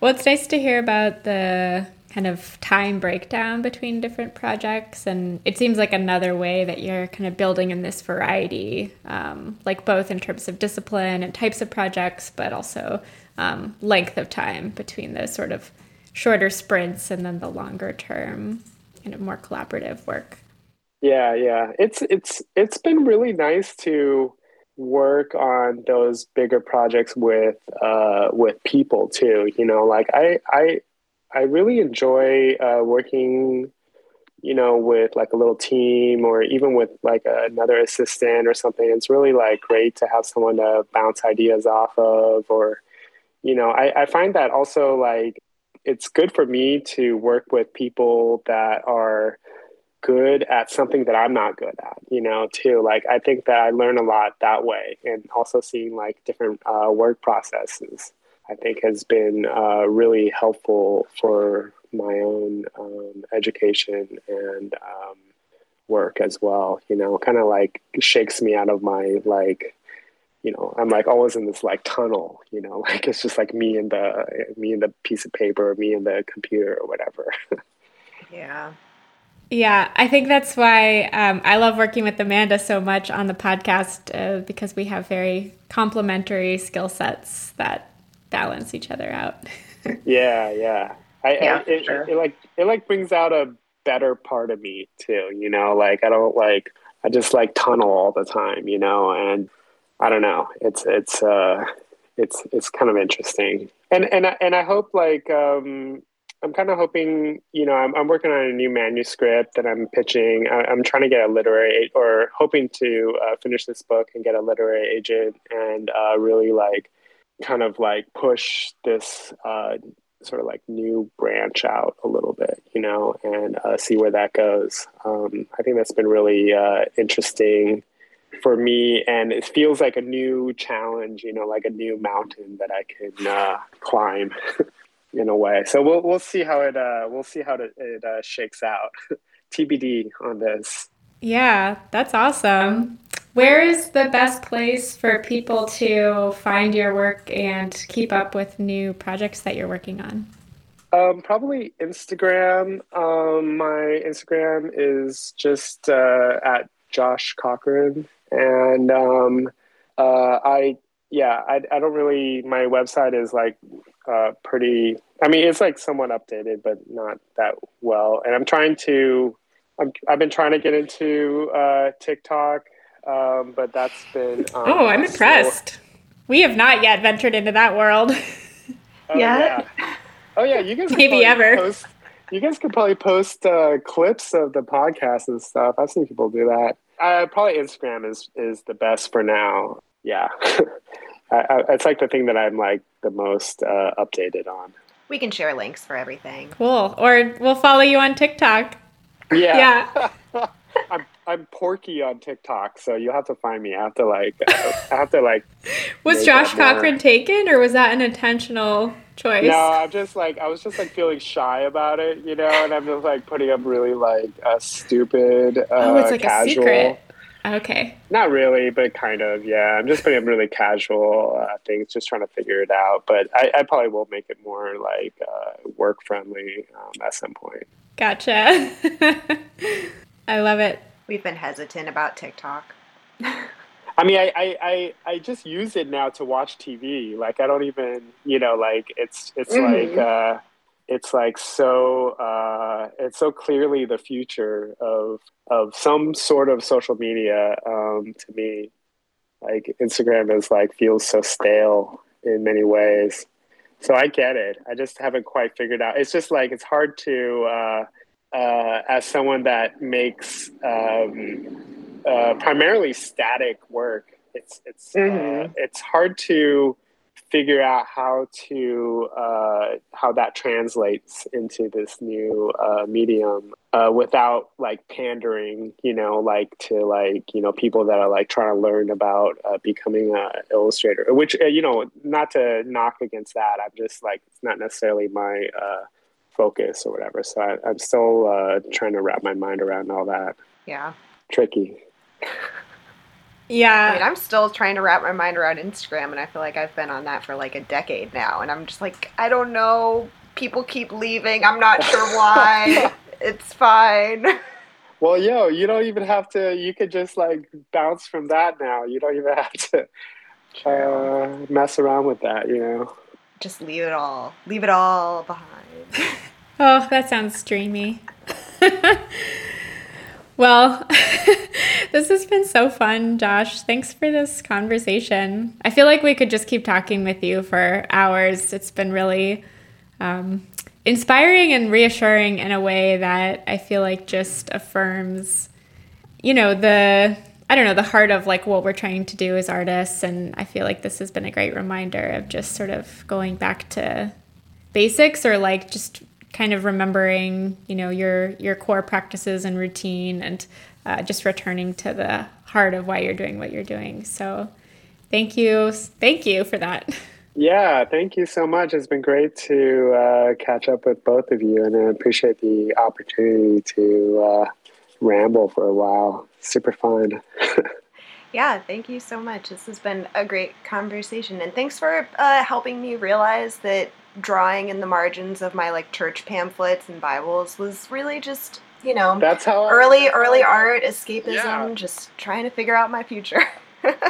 Well, it's nice to hear about the kind of time breakdown between different projects. And it seems like another way that you're kind of building in this variety, um, like both in terms of discipline and types of projects, but also um, length of time between those sort of shorter sprints and then the longer term, kind of more collaborative work. Yeah, yeah. It's it's it's been really nice to work on those bigger projects with uh with people too. You know, like I I I really enjoy uh, working, you know, with like a little team or even with like another assistant or something. It's really like great to have someone to bounce ideas off of, or, you know, I, I find that also like it's good for me to work with people that are good at something that I'm not good at, you know, too. Like, I think that I learn a lot that way and also seeing like different uh, work processes. I think has been uh, really helpful for my own um, education and um, work as well. You know, kind of like shakes me out of my like, you know, I'm like always in this like tunnel. You know, like it's just like me and the me and the piece of paper, me and the computer or whatever. yeah. Yeah, I think that's why um, I love working with Amanda so much on the podcast uh, because we have very complementary skill sets that balance each other out. yeah, yeah. I, yeah, I, it, sure. it, it, like it like brings out a better part of me too. You know, like I don't like I just like tunnel all the time. You know, and I don't know. It's it's uh it's it's kind of interesting. And and and I hope like um I'm kind of hoping, you know, I'm, I'm working on a new manuscript that I'm pitching. I, am trying to get a literary or hoping to uh, finish this book and get a literary agent and uh, really like kind of like push this uh, sort of like new branch out a little bit, you know, and uh, see where that goes. Um, I think that's been really uh, interesting for me, and it feels like a new challenge, you know, like a new mountain that I can uh, climb. in a way, so we'll we'll see how it uh, we'll see how it, uh, shakes out. TBD on this. Yeah, that's awesome. Where is the best place for people to find your work and keep up with new projects that you're working on? Um, probably Instagram. Um, my Instagram is just uh, at Josh Cochran, and um, uh, I yeah I I don't really my website is like uh, pretty. I mean, it's like somewhat updated, but not that well. And I'm trying to. i have been trying to get into uh, TikTok um, but that's been. Um, oh, I'm impressed. We have not yet ventured into that world. oh, yeah. Oh yeah, you guys maybe ever. Post, you guys could probably post uh, clips of the podcast and stuff. I've seen people do that. Uh, probably Instagram is is the best for now. Yeah, I, I, it's like the thing that I'm like the most uh, updated on. We can share links for everything. Cool. Or we'll follow you on TikTok. Yeah. Yeah. I'm I'm Porky on TikTok, so you'll have to find me. I have to like, uh, I have to like. was Josh Cochran taken, or was that an intentional choice? No, I'm just like I was just like feeling shy about it, you know, and I'm just like putting up really like a stupid. Uh, oh, it's like casual. a secret. Okay. Not really, but kind of. Yeah, I'm just putting up really casual uh, things, just trying to figure it out. But I, I probably will make it more like uh, work friendly um, at some point. Gotcha. I love it. We've been hesitant about TikTok. I mean, I, I, I, I, just use it now to watch TV. Like, I don't even, you know, like it's it's mm-hmm. like uh, it's like so uh, it's so clearly the future of of some sort of social media. Um, to me, like Instagram is like feels so stale in many ways. So I get it. I just haven't quite figured out. It's just like it's hard to. Uh, uh, as someone that makes um, uh, primarily static work, it's it's uh, mm-hmm. uh, it's hard to figure out how to uh, how that translates into this new uh, medium without like pandering, you know, like to like you know people that are like trying to learn about becoming an illustrator. Which you know, not to knock against that. I'm just like it's not necessarily my focus or whatever. So I, am still uh, trying to wrap my mind around all that. Yeah. Tricky. Yeah. I mean, I'm still trying to wrap my mind around Instagram, and I feel like I've been on that for like a decade now, and I'm just like, I don't know. People keep leaving. I'm not sure why. it's fine. Well, yo, you don't even have to. You could just like bounce from that now. You don't even have to uh, mess around with that. You know. Just leave it all. Leave it all behind. oh, that sounds dreamy. well, this has been so fun, Josh. Thanks for this conversation. I feel like we could just keep talking with you for hours. It's been really um, inspiring and reassuring in a way that I feel like just affirms, you know, the I don't know, the heart of like what we're trying to do as artists. And I feel like this has been a great reminder of just sort of going back to basics or like just kind of remembering, you know, your your core practices and routine and uh, just returning to the heart of why you're doing what you're doing. So thank you. Thank you for that. Yeah, thank you so much. It's been great to uh, catch up with both of you, and I appreciate the opportunity to uh, ramble for a while. Super fun. yeah, thank you so much. This has been a great conversation, and thanks for uh, helping me realize that drawing in the margins of my like church pamphlets and Bibles was really just you know that's how early early art escapism, yeah. just trying to figure out my future.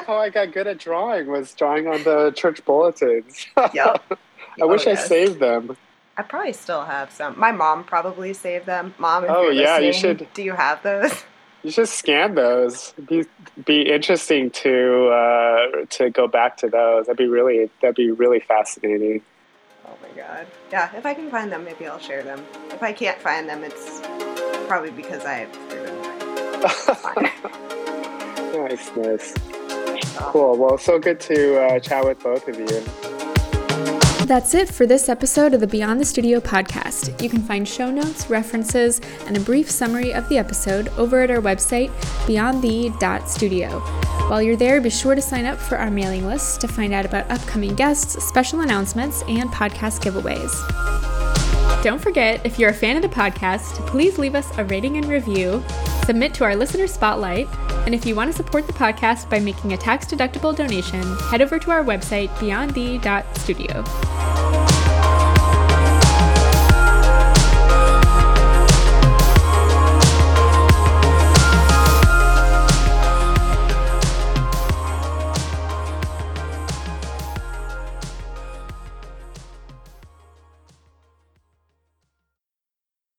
how I got good at drawing was drawing on the church bulletins. yep. I oh, wish yes. I saved them. I probably still have some. My mom probably saved them. Mom, oh yeah, you should. Do you have those? You should scan those. Be be interesting to uh, to go back to those. That'd be really that'd be really fascinating. God. Yeah, if I can find them, maybe I'll share them. If I can't find them, it's probably because I them away. nice, nice. Cool. Well, so good to uh, chat with both of you. That's it for this episode of the Beyond the Studio podcast. You can find show notes, references, and a brief summary of the episode over at our website, beyondthe.studio. While you're there, be sure to sign up for our mailing list to find out about upcoming guests, special announcements, and podcast giveaways. Don't forget, if you're a fan of the podcast, please leave us a rating and review, submit to our listener spotlight, and if you want to support the podcast by making a tax deductible donation, head over to our website, beyondthe.studio.